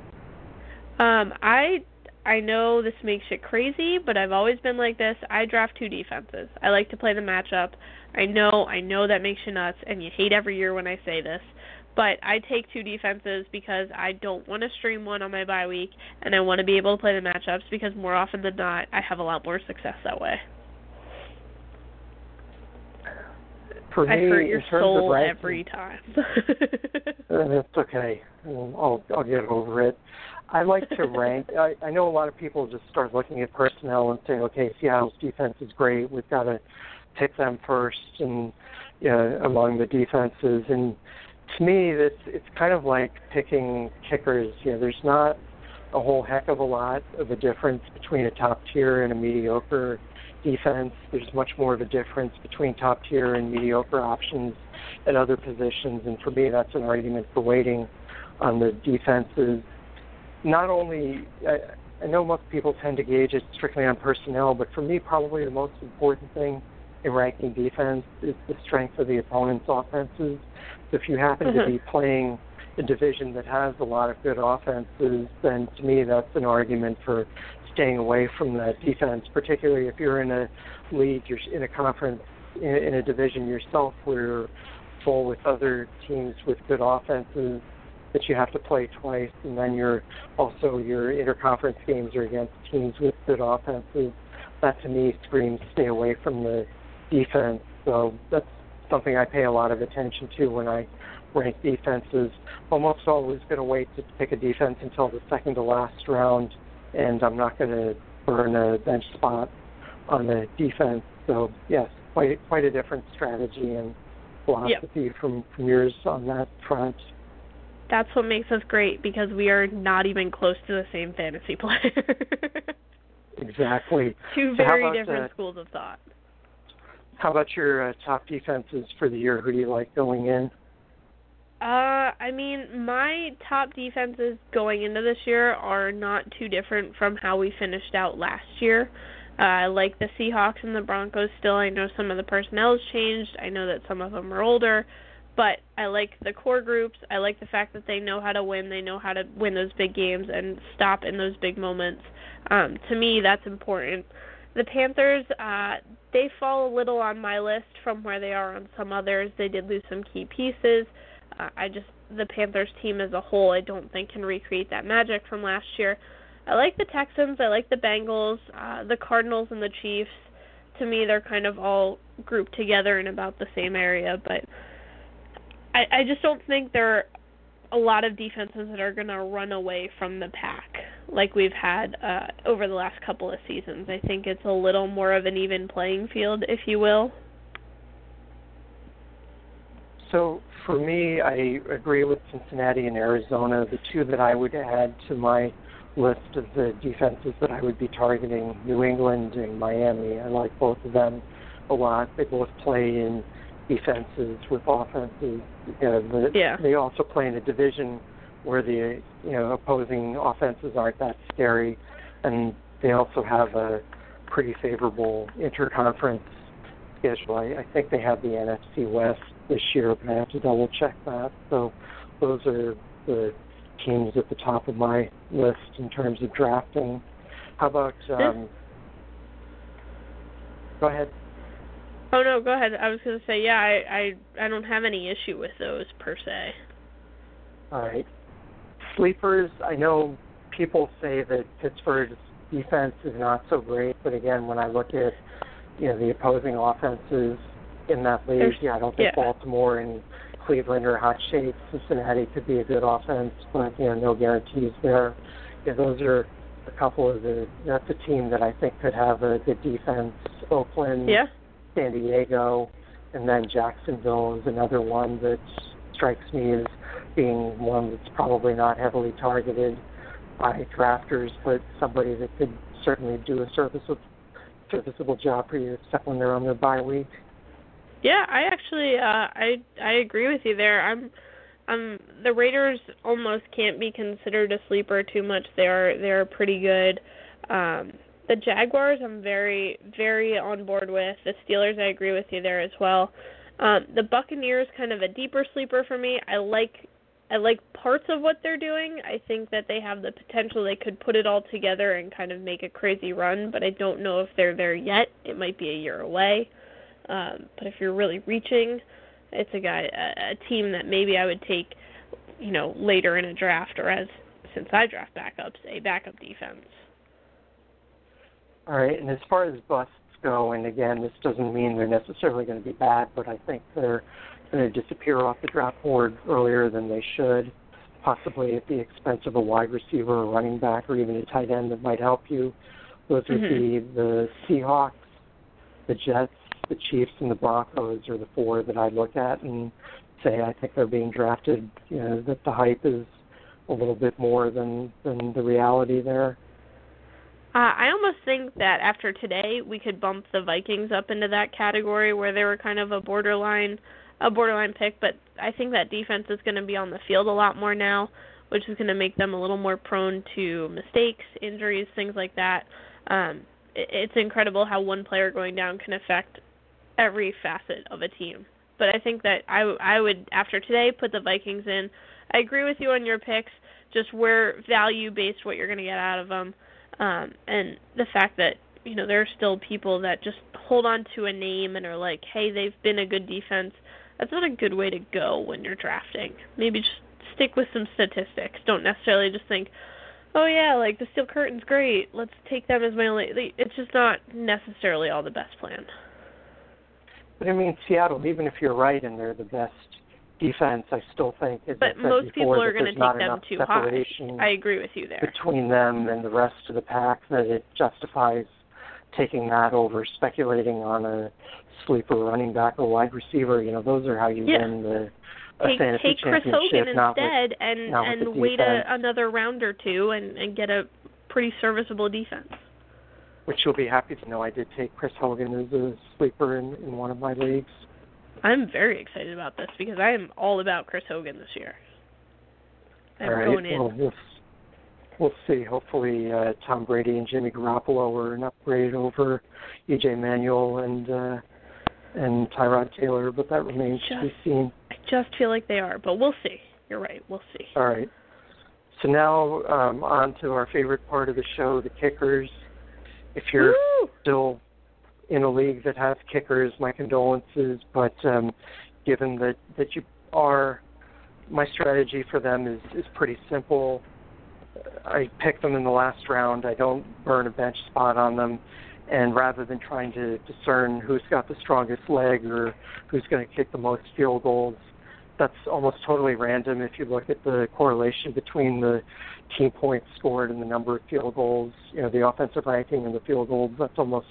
Um, I I know this makes it crazy, but I've always been like this. I draft two defenses. I like to play the matchup. I know I know that makes you nuts, and you hate every year when I say this. But I take two defenses because I don't want to stream one on my bye week, and I want to be able to play the matchups because more often than not, I have a lot more success that way. For I me, hurt in your soul of ranking, every time. Uh, that's okay. I'll I'll get over it. I like to rank. I, I know a lot of people just start looking at personnel and saying, okay, Seattle's defense is great. We've got to pick them first and uh, among the defenses. And to me, it's it's kind of like picking kickers. You know, there's not a whole heck of a lot of a difference between a top tier and a mediocre defense. There's much more of a difference between top tier and mediocre options at other positions, and for me, that's an argument for waiting on the defenses. Not only, I, I know most people tend to gauge it strictly on personnel, but for me, probably the most important thing in ranking defense is the strength of the opponent's offenses. So if you happen to Mhm. be playing a division that has a lot of good offenses, then to me, that's an argument for staying away from that defense, particularly if you're in a league, you're in a conference, in, in a division yourself where you're full with other teams with good offenses that you have to play twice, and then you're also your interconference games are against teams with good offenses. That to me screams stay away from the defense. So that's something I pay a lot of attention to when I rank defenses. Almost always going to wait to pick a defense until the second to last round, and I'm not going to burn a bench spot on the defense. So yes, quite quite a different strategy and philosophy from from yours on that front. That's what makes us great because we are not even close to the same fantasy player. Exactly. Two very different uh, schools of thought. How about your uh, top defenses for the year? Who do you like going in? Uh, I mean, my top defenses going into this year are not too different from how we finished out last year. Uh, I like the Seahawks and the Broncos still. I know some of the personnel has changed. I know that some of them are older, but I like the core groups. I like the fact that they know how to win. They know how to win those big games and stop in those big moments. Um, to me, that's important. The Panthers, uh, they fall a little on my list from where they are on some others. They did lose some key pieces. Uh, I just the Panthers team as a whole, I don't think can recreate that magic from last year. I like the Texans. I like the Bengals, uh, the Cardinals, and the Chiefs. To me, they're kind of all grouped together in about the same area, but I, I just don't think there are a lot of defenses that are going to run away from the pack like we've had uh, over the last couple of seasons. I think it's a little more of an even playing field, if you will. So for me, I agree with Cincinnati and Arizona. The two that I would add to my list of the defenses that I would be targeting, New England and Miami. I like both of them a lot. They both play in defenses with offenses. You know, the, Yeah. They also play in a division where the you know opposing offenses aren't that scary, and they also have a pretty favorable interconference schedule. I, I think they have the NFC West this year, but I have to double check that. So those are the teams at the top of my list in terms of drafting. How about um, go ahead. Oh no, go ahead. I was gonna say yeah. I I I don't have any issue with those per se. All right. Sleepers. I know people say that Pittsburgh's defense is not so great, but again, when I look at you know the opposing offenses in that league, There's, yeah, I don't think yeah. Baltimore and Cleveland are hot shakes. Cincinnati could be a good offense, but you know no guarantees there. Yeah, those are a couple of the. That's a team that I think could have a good defense. Oakland, Yeah. San Diego, and then Jacksonville is another one that strikes me as being one that's probably not heavily targeted by drafters, but somebody that could certainly do a serviceable serviceable job for you, except when they're on their bye week. Yeah, I actually uh I I agree with you there. I'm um the Raiders almost can't be considered a sleeper too much. They are they are pretty good. Um the Jaguars I'm very very on board with. The Steelers I agree with you there as well. Um the Buccaneers kind of a deeper sleeper for me. I like I like parts of what they're doing. I think that they have the potential they could put it all together and kind of make a crazy run, but I don't know if they're there yet. It might be a year away. Um, but if you're really reaching, it's a guy, a, a team that maybe I would take, you know, later in a draft or as since I draft backups, a backup defense. All right, and as far as busts go, and again, this doesn't mean they're necessarily going to be bad, but I think they're going to disappear off the draft board earlier than they should, possibly at the expense of a wide receiver, or running back, or even a tight end that might help you. Those would be mm-hmm. the Seahawks, the Jets, the Chiefs, and the Broncos are the four that I look at and say I think they're being drafted. You know that the hype is a little bit more than than the reality there. Uh, I almost think that after today, we could bump the Vikings up into that category where they were kind of a borderline, a borderline pick. But I think that defense is going to be on the field a lot more now, which is going to make them a little more prone to mistakes, injuries, things like that. Um, it, it's incredible how one player going down can affect every facet of a team. But I think that I I would after today put the Vikings in. I agree with you on your picks. Just where value based what you're going to get out of them um, and the fact that you know there are still people that just hold on to a name and are like, hey, they've been a good defense. That's not a good way to go when you're drafting. Maybe just stick with some statistics. Don't necessarily just think, oh yeah, like the steel curtain's great. Let's take them as my only. It's just not necessarily all the best plan. But I mean, Seattle, even if you're right and they're the best defense, I still think, as But most before, people are going to take them too high. separation I agree with you there. between them and the rest of the pack that it justifies taking that over speculating on a sleeper running back or wide receiver. You know, those are how you Yeah. win the take take Chris Hogan not with instead and and wait a, another round or two and and get a pretty serviceable defense. which you'll be happy to know I did take Chris Hogan as a sleeper in, in one of my leagues. I'm very excited about this because I am all about Chris Hogan this year. I'm All right. going in. Well, we'll, we'll see. Hopefully, uh, Tom Brady and Jimmy Garoppolo are an upgrade over EJ Manuel and uh, and Tyrod Taylor, but that remains to be seen. I just feel like they are, but we'll see. You're right. We'll see. All right. So now um, on to our favorite part of the show, the kickers. If you're Woo! still in a league that has kickers, my condolences. But um, given that that you are, my strategy for them is is pretty simple. I pick them in the last round. I don't burn a bench spot on them, and rather than trying to discern who's got the strongest leg or who's going to kick the most field goals, that's almost totally random. If you look at the correlation between the team points scored and the number of field goals, you know, the offensive ranking and the field goals, that's almost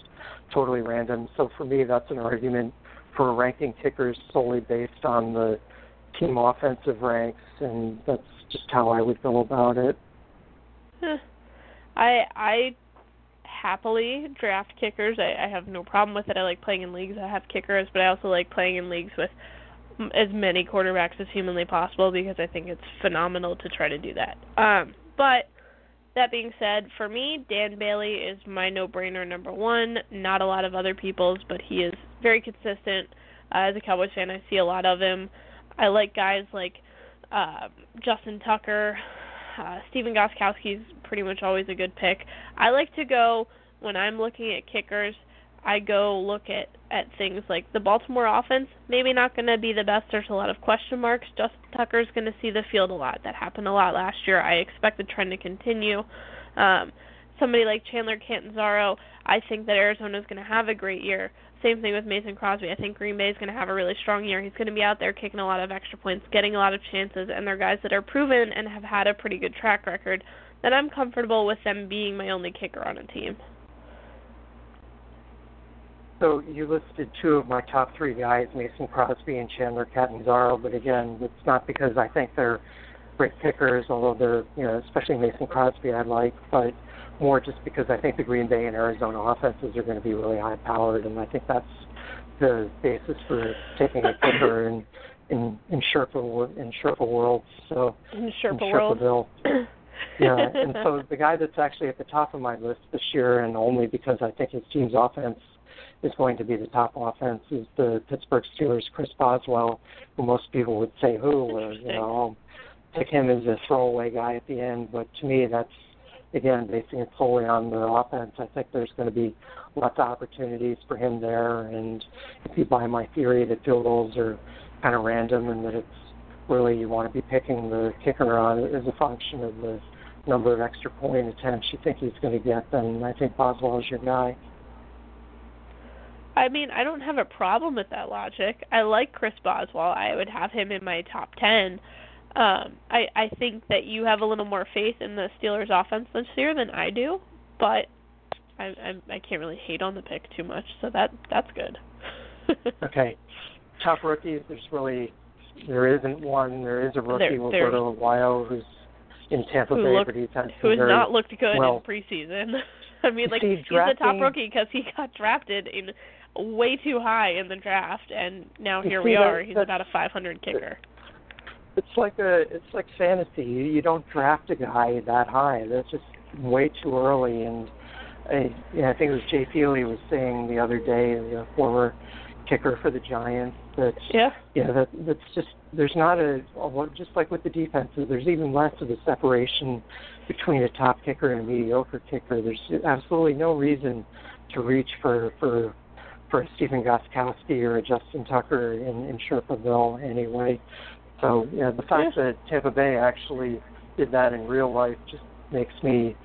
totally random. So for me, that's an argument for ranking kickers solely based on the team offensive ranks, and that's just how I would go about it. I I happily draft kickers. I, I have no problem with it. I like playing in leagues that have kickers, but I also like playing in leagues with as many quarterbacks as humanly possible because I think it's phenomenal to try to do that. Um, but that being said, for me, Dan Bailey is my no-brainer number one. Not a lot of other people's, but he is very consistent. Uh, as a Cowboys fan, I see a lot of him. I like guys like uh, Justin Tucker, uh, Stephen Gostkowski's pretty much always a good pick. I like to go when I'm looking at kickers. I go look at at things like the Baltimore offense, maybe not going to be the best. There's a lot of question marks. Justin Tucker's going to see the field a lot. That happened a lot last year. I expect the trend to continue. Um, somebody like Chandler Catanzaro, I think that Arizona is going to have a great year. Same thing with Mason Crosby. I think Green Bay is going to have a really strong year. He's going to be out there kicking a lot of extra points, getting a lot of chances, and they're guys that are proven and have had a pretty good track record. That I'm comfortable with them being my only kicker on a team. So you listed two of my top three guys, Mason Crosby and Chandler Catanzaro, but again, it's not because I think they're great kickers, although they're, you know, especially Mason Crosby I like, but more just because I think the Green Bay and Arizona offenses are going to be really high powered, and I think that's the basis for taking a kicker in in in Sherpa in Sherpa world. So in Sherpa in world. yeah, and so the guy that's actually at the top of my list this year, and only because I think his team's offense is going to be the top offense is the Pittsburgh Steelers' Chris Boswell, who most people would say who, or you know, I'll pick him as a throwaway guy at the end. But to me, that's again basing it solely on the offense. I think there's going to be lots of opportunities for him there, and if you buy my theory that field goals are kind of random and that it's really you want to be picking the kicker on as a function of the number of extra point attempts you think he's going to get, then I think Boswell is your guy. I mean, I don't have a problem with that logic. I like Chris Boswell. I would have him in my top 10. Um, I I think that you have a little more faith in the Steelers offense this year than I do, but I I, I can't really hate on the pick too much, so that that's good. okay. Top rookies, there's really there isn't one. There is a rookie, there, Roberto Aguayo, who's in Tampa Bay, looked, but he's had who has not looked good well, in preseason. I mean, like see, he's drafting, the top rookie because he got drafted in way too high in the draft, and now here see, we that- are. He's about a 500 kicker. It's like a it's like fantasy. You, you don't draft a guy that high. That's just way too early. And I, yeah, I think it was Jay Feely was saying the other day, the uh, former kicker for the Giants, that Yeah. yeah, that that's just there's not a a just like with the defenses. There's even less of a separation between a top kicker and a mediocre kicker. There's absolutely no reason to reach for for for Stephen Gostkowski or Justin Tucker in, in Sherpaville anyway. So yeah, the fact that Tampa Bay actually did that in real life just makes me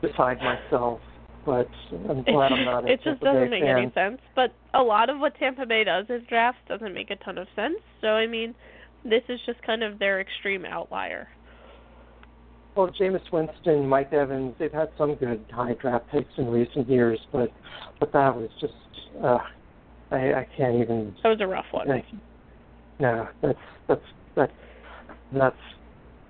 beside myself. But I'm glad I'm not a it just Tampa doesn't Bay make fan. any sense. But a lot of what Tampa Bay does is drafts doesn't make a ton of sense. So I mean, this is just kind of their extreme outlier. Well, Jameis Winston, Mike Evans, they've had some good high draft picks in recent years, but but that was just uh I, I can't even That was a rough one. I, no, that's that's that's that's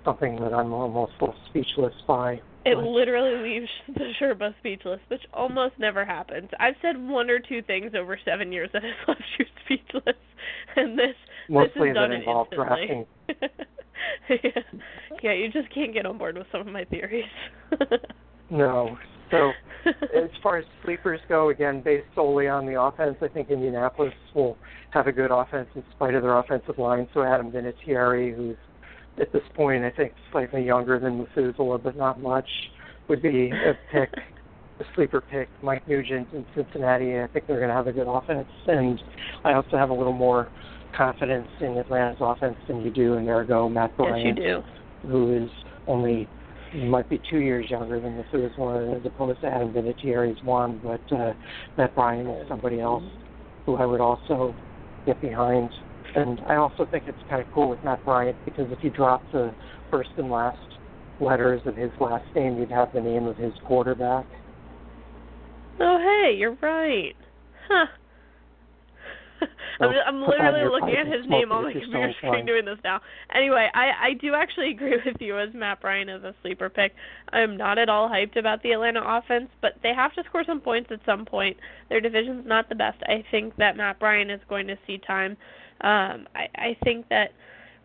something that I'm almost speechless by. It literally leaves the Sherpa speechless, which almost never happens. I've said one or two things over seven years that has left you speechless, and this mostly this is done that it involve instantly. drafting. yeah. yeah, you just can't get on board with some of my theories. No. So as far as sleepers go, again, based solely on the offense, I think Indianapolis will have a good offense in spite of their offensive line. So Adam Vinatieri, who's at this point I think slightly younger than Methuselah, but not much, would be a pick, a sleeper pick. Mike Nugent in Cincinnati, I think they're going to have a good offense, and I also have a little more confidence in Atlanta's offense than you do in Ergo Matt yes, you do. who is only might be two years younger than Methuselah as opposed to Adam Vinatieri's one, but uh, Matt Bryant is somebody else who I would also get behind. And I also think it's kind of cool with Matt Bryant because if you drop the first and last letters of his last name, you'd have the name of his quarterback. Oh, hey, you're right. Huh. I'm, So, I'm put that in literally looking at his name on the computer screen doing this now. Anyway, I I do actually agree with you as Matt Bryant as a sleeper pick. I'm not at all hyped about the Atlanta offense, but they have to score some points at some point. Their division's not the best. I think that Matt Bryant is going to see time. Um, I I think that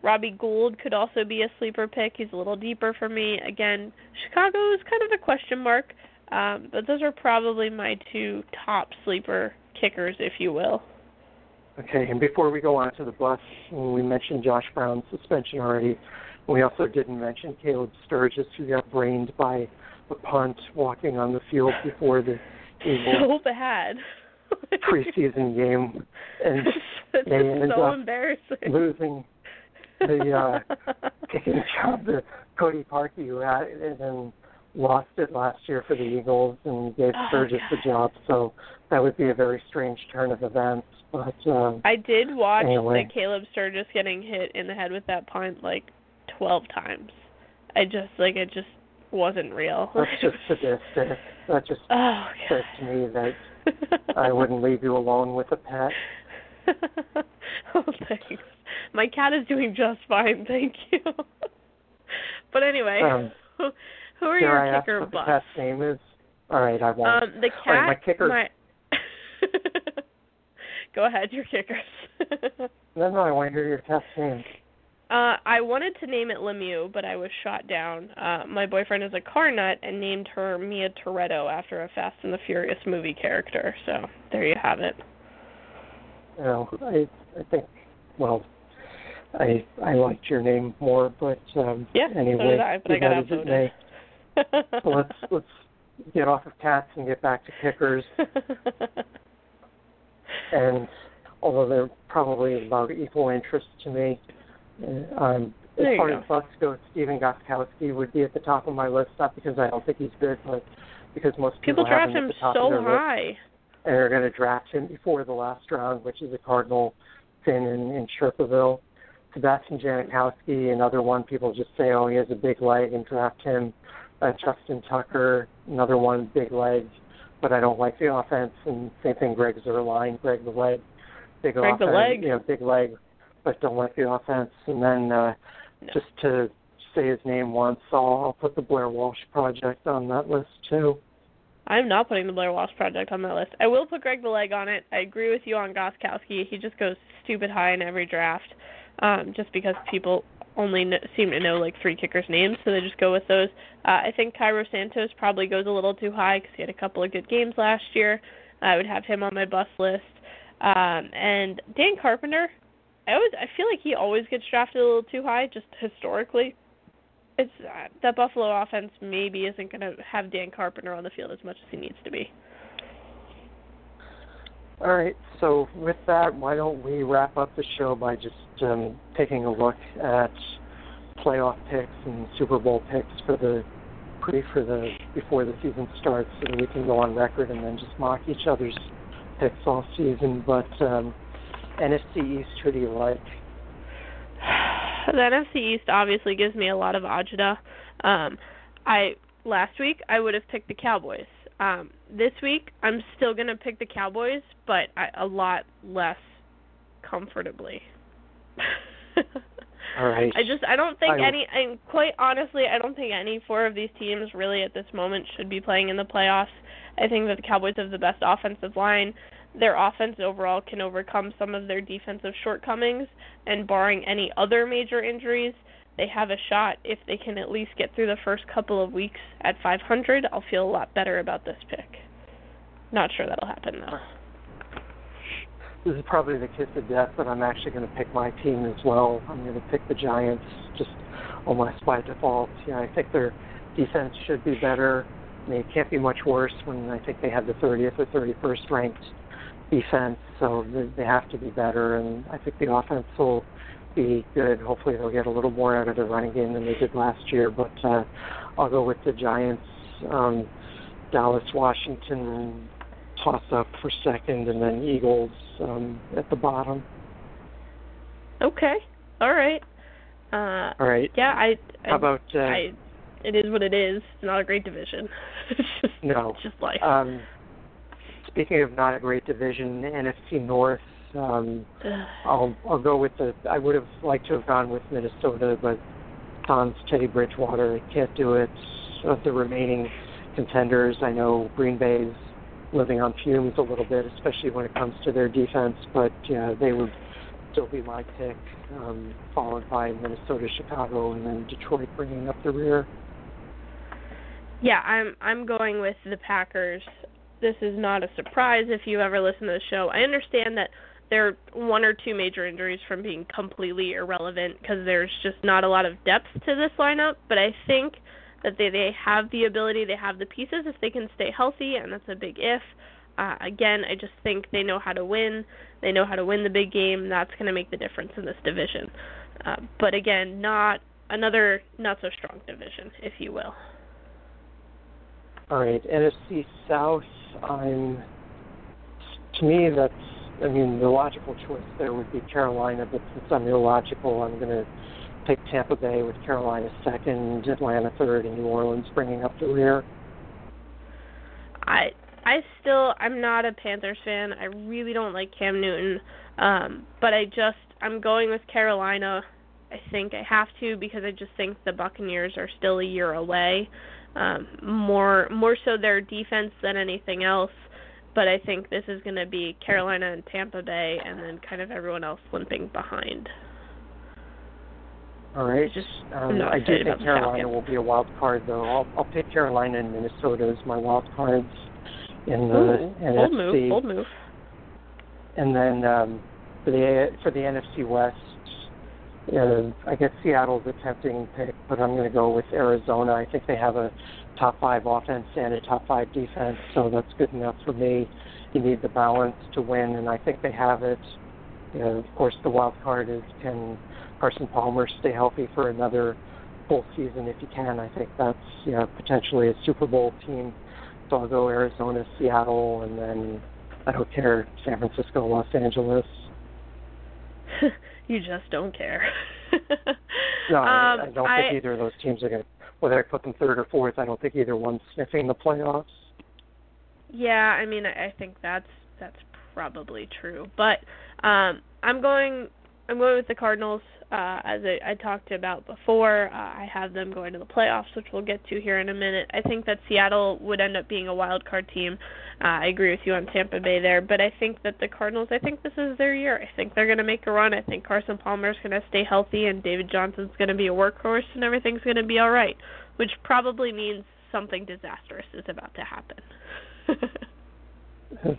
Robbie Gould could also be a sleeper pick. He's a little deeper for me. Again, Chicago is kind of a question mark, um, but those are probably my two top sleeper kickers, if you will. Okay, and before we go on to the bus, we mentioned Josh Brown's suspension already. We also didn't mention Caleb Sturgis, who got brained by a punt walking on the field before the Eagles. So bad. preseason game, and they ended so up embarrassing. losing the uh, kicking job to Cody Parkey, who had and then lost it last year for the Eagles and gave Oh, Sturgis the job. So that would be a very strange turn of events. But um, I did watch Anyway. the Caleb Sturgis getting hit in the head with that punt like twelve times. I just like it just wasn't real. that's just sadistic. That just oh says to me that I wouldn't leave you alone with a pet. oh thanks. My cat is doing just fine, thank you. but anyway, Um, who, are Dare your I ask kicker what the cat's name is? All right, I won't. Um, the cat. All right, my kicker- my- Go ahead, your kickers. no, no, I want to hear your cat's name. uh, I wanted to name it Lemieux, but I was shot down. Uh, my boyfriend is a car nut and named her Mia Toretto after a Fast and the Furious movie character. So there you have it. You know, I I think well, I I liked your name more, but um Yeah, so anyway, did I, but I got outvoted. Let's let's get off of cats and get back to kickers. And although they're probably about equal interest to me, uh, um, as far go. as Bucks go, Stephen Gostkowski would be at the top of my list, not because I don't think he's good, but because most People people, draft him him at the top so of their list, high. and are going to draft him before the last round, which is a Cardinal Finn in, in Sherpaville. Sebastian Janikowski, another one people just say, oh, he has a big leg and draft him. Uh, Justin Tucker, another one, big legs, but I don't like the offense. And same thing, Greg Zuerlein, Greg the leg, big Greg the leg. you know, big leg, but don't like the offense. And then uh, No. just to say his name once, I'll, I'll put the Blair Walsh Project on that list too. I'm not putting the Blair Walsh Project on that list. I will put Greg the Leg on it. I agree with you on Gostkowski. He just goes stupid high in every draft, um, just because people only kn- seem to know like three kickers' names, so they just go with those. Uh, I think Cairo Santos probably goes a little too high because he had a couple of good games last year. I would have him on my bus list. Um, and Dan Carpenter, I always I feel like he always gets drafted a little too high, just historically. It's uh, that Buffalo offense maybe isn't going to have Dan Carpenter on the field as much as he needs to be. All right. So with that, why don't we wrap up the show by just um, taking a look at playoff picks and Super Bowl picks for the pre for the before the season starts, so that we can go on record and then just mock each other's picks all season. But um, NFC East, who do you like? the NFC East obviously gives me a lot of agita. Um, I last week I would have picked the Cowboys. Um, this week I'm still gonna pick the Cowboys, but I, a lot less comfortably. All right. I just I don't think I- any and quite honestly I don't think any four of these teams really at this moment should be playing in the playoffs. I think that the Cowboys have the best offensive line. Their offense overall can overcome some of their defensive shortcomings and barring any other major injuries, they have a shot if they can at least get through the first couple of weeks at 500. I'll feel a lot better about this pick. Not sure that'll happen though. This is probably the kiss of death, but I'm actually going to pick my team as well. I'm going to pick the Giants just almost by default. Yeah, I think their defense should be better. I mean, it can't be much worse when I think they have the 30th or 31st ranked defense, so they- have to be better. And I think the offense will be good. Hopefully, they'll get a little more out of their running game than they did last year. But uh, I'll go with the Giants. Um, Dallas, Washington, toss up for second, and then Eagles um, at the bottom. Okay. All right. Uh All right. yeah, I, I How about uh, I it is what it is. It's not a great division. it's just no? it's just life. Um, speaking of not a great division, NFC North. Um, I'll I'll go with the. I would have liked to have gone with Minnesota, but Tom's Teddy Bridgewater can't do it. Of the remaining contenders, I know Green Bay's living on fumes a little bit, especially when it comes to their defense. But yeah, they would still be my pick, um, followed by Minnesota, Chicago, and then Detroit bringing up the rear. Yeah, I'm I'm going with the Packers. This is not a surprise if you ever listen to the show. I understand that there are one or two major injuries from being completely irrelevant because there's just not a lot of depth to this lineup, but I think that they they have the ability, they have the pieces if they can stay healthy, and that's a big if. Uh, again, I just think they know how to win. They know how to win the big game. That's going to make the difference in this division. Uh, but again, not another not so strong division, if you will. All right, NFC South. I'm to me that's I mean the logical choice there would be Carolina, but since I'm illogical, I'm going to pick Tampa Bay with Carolina second, Atlanta third, and New Orleans bringing up the rear. I I still I'm not a Panthers fan. I really don't like Cam Newton. Um, but I just I'm going with Carolina. I think I have to because I just think the Buccaneers are still a year away. Um, more more so their defense than anything else. But I think this is going to be Carolina and Tampa Bay, and then kind of everyone else limping behind. All right. Just um, I do think Carolina will be a wild card, though. I'll, I'll pick Carolina and Minnesota as my wild cards in the Ooh, NFC. Bold move. Bold move. And then um, for the for the NFC West, uh, I guess Seattle's a tempting pick, but I'm going to go with Arizona. I think they have a top five offense and a top five defense, so that's good enough for me. You need the balance to win, and I think they have it. You know, of course, the wild card is can Carson Palmer stay healthy for another full season if he can. I think that's you know, potentially a Super Bowl team. So I'll go Arizona, Seattle, and then I don't care San Francisco, Los Angeles. you just don't care. no, um, I, I don't I, think either of those teams are going to. Whether I put them third or fourth, I don't think either one's sniffing the playoffs. Yeah, I mean, I, I think that's that's probably true, but um, I'm going. I'm going with the Cardinals. Uh, as I, I talked about before, uh, I have them going to the playoffs, which we'll get to here in a minute. I think that Seattle would end up being a wild card team. Uh, I agree with you on Tampa Bay there, but I think that the Cardinals, I think this is their year. I think they're going to make a run. I think Carson Palmer's going to stay healthy, and David Johnson's going to be a workhorse, and everything's going to be all right, which probably means something disastrous is about to happen.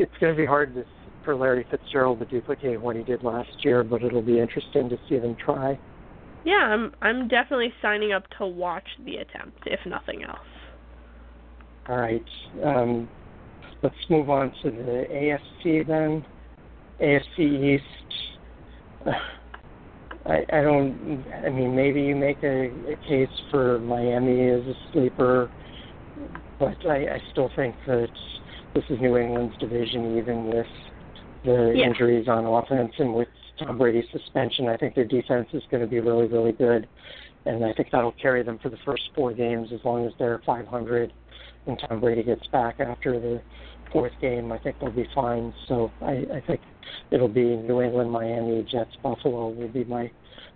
it's going to be hard to for Larry Fitzgerald to duplicate what he did last year, but it'll be interesting to see them try. Yeah, I'm I'm definitely signing up to watch the attempt, if nothing else. All right. Um, let's move on to the AFC then. AFC East. I, I don't. I mean, maybe you make a, a case for Miami as a sleeper, but I, I still think that this is New England's division, even with the yeah. injuries on offense and with Tom Brady's suspension, I think their defense is going to be really, really good. And I think that'll carry them for the first four games as long as they're 500 and Tom Brady gets back after the fourth game. I think they'll be fine. So I, I think it'll be New England, Miami, Jets, Buffalo will be my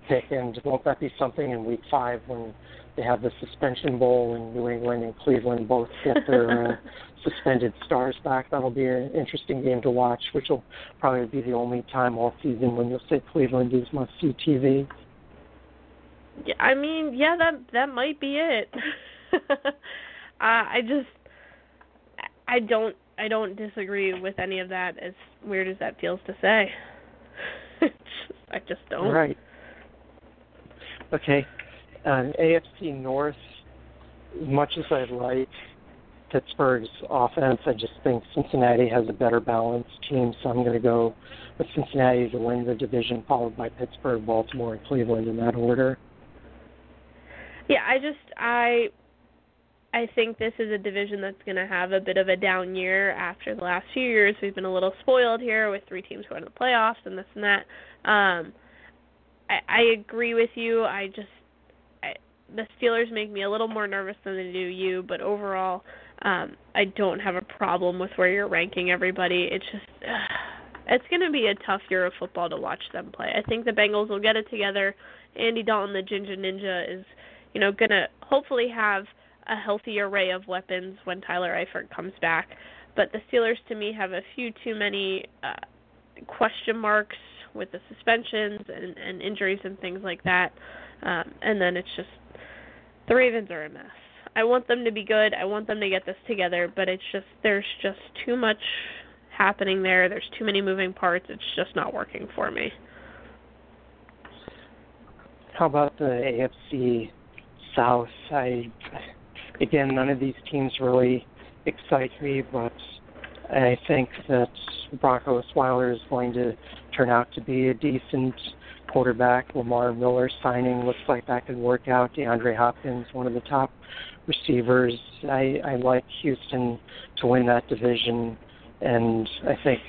pick. And won't that be something in week five when they have the suspension bowl and New England and Cleveland both get their uh, suspended stars back. That'll be an interesting game to watch, which will probably be the only time all season when you'll say Cleveland is must see TV. Yeah, I mean, yeah, that that might be it. uh, I just, I don't, I don't disagree with any of that. As weird as that feels to say, I just don't. Right. Okay. Um, AFC North, much as I like Pittsburgh's offense. I just think Cincinnati has a better balanced team, so I'm going to go with Cincinnati to win the division, followed by Pittsburgh, Baltimore, and Cleveland in that order. Yeah, I just I I think this is a division that's going to have a bit of a down year after the last few years. We've been a little spoiled here with three teams going to the playoffs and this and that. Um, I, I agree with you. I just the Steelers make me a little more nervous than they do you, but overall, um, I don't have a problem with where you're ranking everybody. It's just uh, it's going to be a tough year of football to watch them play. I think the Bengals will get it together. Andy Dalton, the Ginger Ninja, is you know going to hopefully have a healthy array of weapons when Tyler Eifert comes back. But the Steelers, to me, have a few too many uh, question marks with the suspensions and, and injuries and things like that. Um, and then it's just the Ravens are a mess. I want them to be good. I want them to get this together, but it's just there's just too much happening there. There's too many moving parts. It's just not working for me. How about the AFC South? I again, none of these teams really excite me, but I think that Brock Osweiler is going to turn out to be a decent quarterback. Lamar Miller signing looks like that could work out. DeAndre Hopkins, one of the top receivers. I, I like Houston to win that division, and I think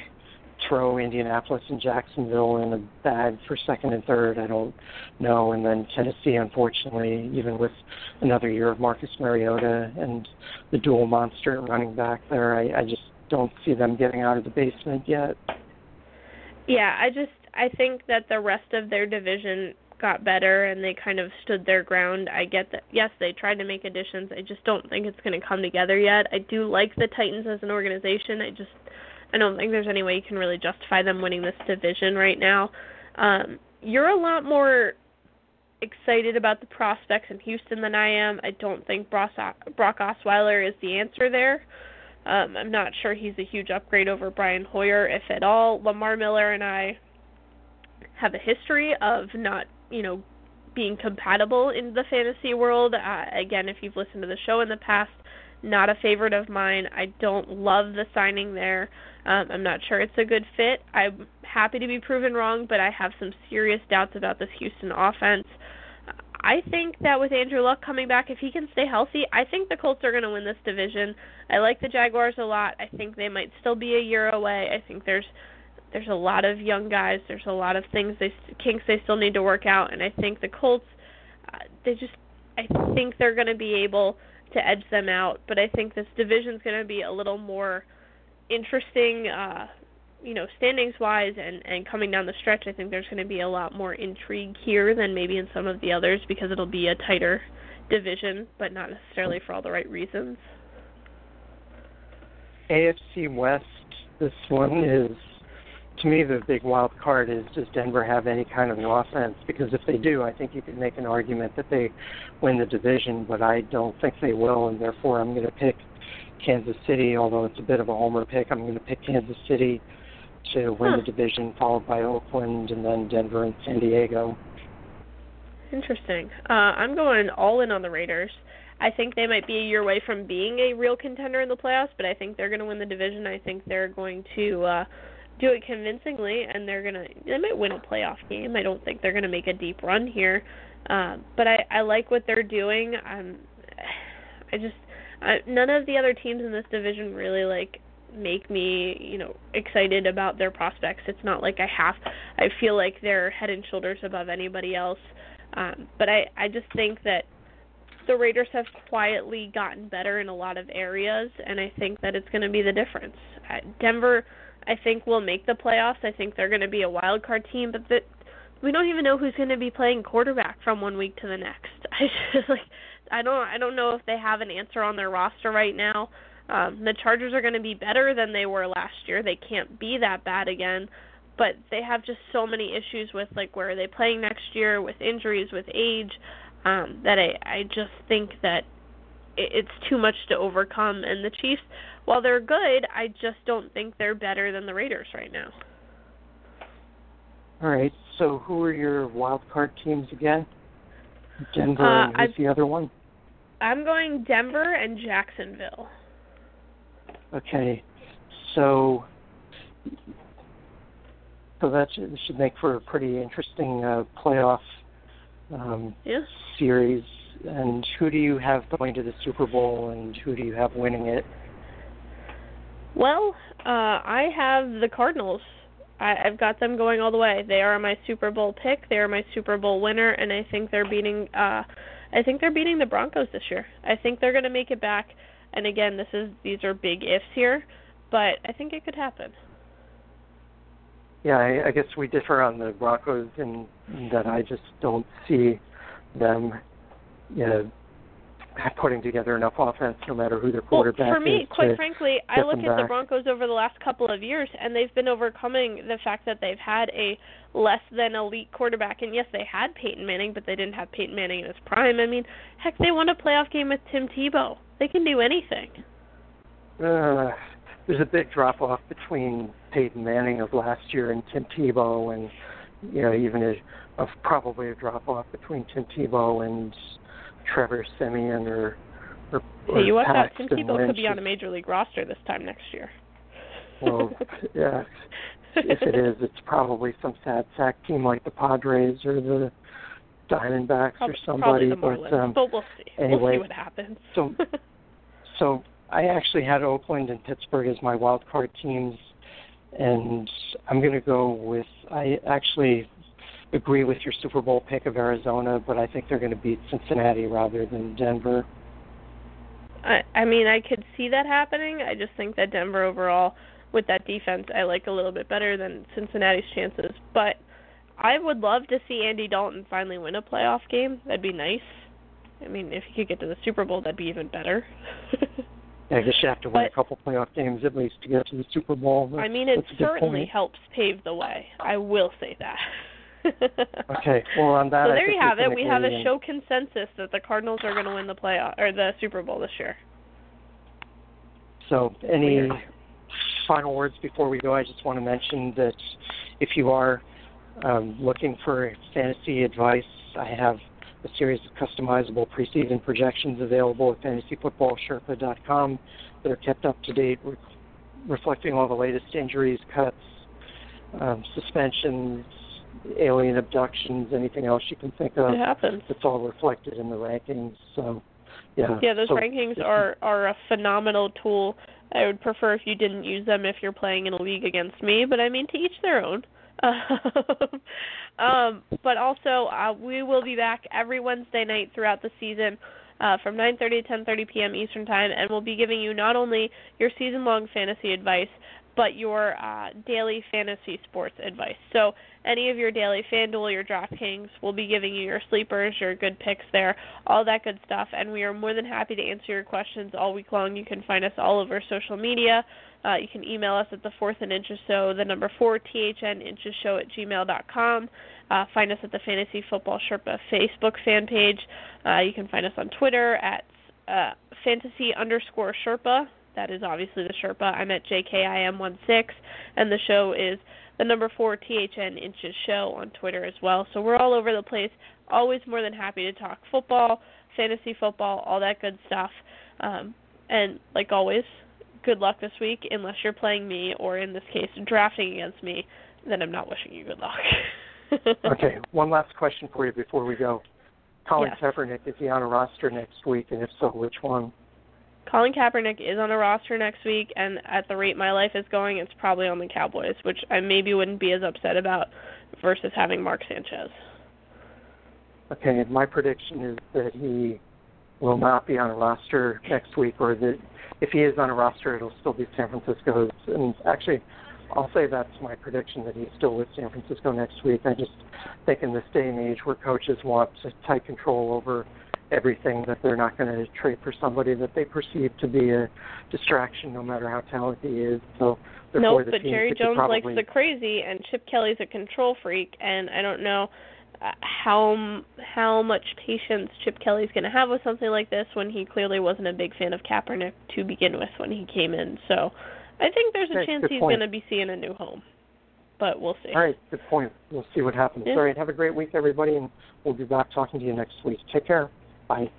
throw Indianapolis and Jacksonville in a bag for second and third. I don't know. And then Tennessee, unfortunately, even with another year of Marcus Mariota and the dual monster running back there, I, I just don't see them getting out of the basement yet. Yeah, I just I think that the rest of their division got better and they kind of stood their ground. I get that yes, they tried to make additions. I just don't think it's going to come together yet. I do like the Titans as an organization. I just I don't think there's any way you can really justify them winning this division right now. Um you're a lot more excited about the prospects in Houston than I am. I don't think Brock, Osweiler is the answer there. Um, I'm not sure he's a huge upgrade over Brian Hoyer, if at all. Lamar Miller and I have a history of not, you know, being compatible in the fantasy world. Uh, again, if you've listened to the show in the past, not a favorite of mine. I don't love the signing there. Um, I'm not sure it's a good fit. I'm happy to be proven wrong, but I have some serious doubts about this Houston offense. I think that with Andrew Luck coming back, if he can stay healthy, I think the Colts are going to win this division. I like the Jaguars a lot. I think they might still be a year away. I think there's there's a lot of young guys. There's a lot of things they kinks they still need to work out, and I think the Colts uh, they just I think they're going to be able to edge them out. But I think this division's going to be a little more interesting, uh, you know, standings wise, and and coming down the stretch. I think there's going to be a lot more intrigue here than maybe in some of the others because it'll be a tighter division, but not necessarily for all the right reasons. AFC West. This one is to me, the big wild card is does Denver have any kind of an offense? Because if they do, I think you could make an argument that they win the division, but I don't think they will, and therefore I'm going to pick Kansas City. Although it's a bit of a homer pick, I'm going to pick Kansas City to win huh. the division, followed by Oakland, and then Denver and San Diego. Interesting. Uh, I'm going all in on the Raiders. I think they might be a year away from being a real contender in the playoffs, but I think they're going to win the division. I think they're going to. Uh, do it convincingly, and they're gonna they might win a playoff game. I don't think they're gonna make a deep run here, uh, but I I like what they're doing. Um, I just I, none of the other teams in this division really like make me you know excited about their prospects. It's not like I have I feel like they're head and shoulders above anybody else. Um, but I I just think that the Raiders have quietly gotten better in a lot of areas, and I think that it's going to be the difference. Denver I think will make the playoffs. I think they're going to be a wild card team, but that we don't even know who's going to be playing quarterback from one week to the next. I just like I don't I don't know if they have an answer on their roster right now. Um, the Chargers are going to be better than they were last year. They can't be that bad again, but they have just so many issues with like where are they playing next year, with injuries, with age, um, that I I just think that it, it's too much to overcome. And the Chiefs while they're good, I just don't think they're better than the Raiders right now. All right. So who are your wild card teams again? Denver uh, and who's I've, the other one? I'm going Denver and Jacksonville. Okay. So so that should, should make for a pretty interesting uh, playoff um, yeah. series. And who do you have going to the Super Bowl, and who do you have winning it? Well, uh, I have the Cardinals. I, I've got them going all the way. They are my Super Bowl pick. They are my Super Bowl winner, and I think they're beating. Uh, I think they're beating the Broncos this year. I think they're going to make it back. And again, this is these are big ifs here, but I think it could happen. Yeah, I, I guess we differ on the Broncos in that I just don't see them, you know, putting together enough offense, no matter who their quarterback well, for me, is. quite frankly, I look at the Broncos over the last couple of years, and they've been overcoming the fact that they've had a less than elite quarterback. And yes, they had Peyton Manning, but they didn't have Peyton Manning in his prime. I mean, heck, they won a playoff game with Tim Tebow. They can do anything. Uh, there's a big drop off between Peyton Manning of last year and Tim Tebow, and you know even a, of probably a drop off between Tim Tebow and Trevor Siemian or or, or hey, you watch out, Tim Tebow could be on a major league roster this time next year. well, yeah. If it is, it's probably some sad sack team like the Padres or the Diamondbacks probably, or somebody. but um, but we'll see. anyway, we'll see what happens. so so I actually had Oakland and Pittsburgh as my wild card teams, and I'm going to go with. I actually agree with your Super Bowl pick of Arizona, but I think they're going to beat Cincinnati rather than Denver. I I mean I could see that happening. I just think that Denver overall with that defense I like a little bit better than Cincinnati's chances. But I would love to see Andy Dalton finally win a playoff game. That'd be nice. I mean, if he could get to the Super Bowl, that'd be even better. Yeah, I guess you have to win But- a couple playoff games at least to get to the Super Bowl. I mean, it that's certainly helps pave the way. I will say that. Okay, well on that, so there think you have it. We have a show consensus that the Cardinals are going to win the playoff or the Super Bowl this year. So, any Weird. final words before we go? I just want to mention that if you are um, looking for fantasy advice, I have a series of customizable preseason projections available at fantasyfootballsherpa.com that are kept up to date, re- reflecting all the latest injuries, cuts, um, suspensions, alien abductions, anything else you can think of. It happens. It's all reflected in the rankings. So, yeah. Yeah, those so rankings are are a phenomenal tool. I would prefer if you didn't use them if you're playing in a league against me, but I mean to each their own. um, but also, uh, we will be back every Wednesday night throughout the season uh, from 9:30 to 10:30 p.m. Eastern Time, and we'll be giving you not only your season-long fantasy advice, but your uh, daily fantasy sports advice. So any of your daily FanDuel, your DraftKings, we'll be giving you your sleepers, your good picks there, all that good stuff. And we are more than happy to answer your questions all week long. You can find us all over social media. Uh, you can email us at the fourth and inches show, the number four THN inches show at gmail.com. Uh, find us at the Fantasy Football Sherpa Facebook fan page. Uh, you can find us on Twitter at uh, fantasy underscore Sherpa. That is obviously the Sherpa. I'm at JKIM16, and the show is the number four THN inches show on Twitter as well. So we're all over the place. Always more than happy to talk football, fantasy football, all that good stuff. Um, and like always, good luck this week. Unless you're playing me, or in this case, drafting against me, then I'm not wishing you good luck. Okay, one last question for you before we go. Colin Yes. Kaepernick, is he on a roster next week, and if so, which one? Colin Kaepernick is on a roster next week, and at the rate my life is going, it's probably on the Cowboys, which I maybe wouldn't be as upset about versus having Mark Sanchez. Okay, my prediction is that he will not be on a roster next week, or that if he is on a roster, it'll still be San Francisco's. And actually, I'll say that's my prediction that he's still with San Francisco next week. I just think in this day and age where coaches want tight control over everything, that they're not going to trade for somebody that they perceive to be a distraction, no matter how talented he is. So therefore, Nope, but Jerry Jones probably, likes the crazy, and Chip Kelly's a control freak, and I don't know uh, how how much patience Chip Kelly's going to have with something like this when he clearly wasn't a big fan of Kaepernick to begin with when he came in. So I think there's a Okay, chance he's going to be seeing a new home, but we'll see. All right, good point. We'll see what happens. Yeah. All right, have a great week, everybody, and we'll be back talking to you next week. Take care. Bye.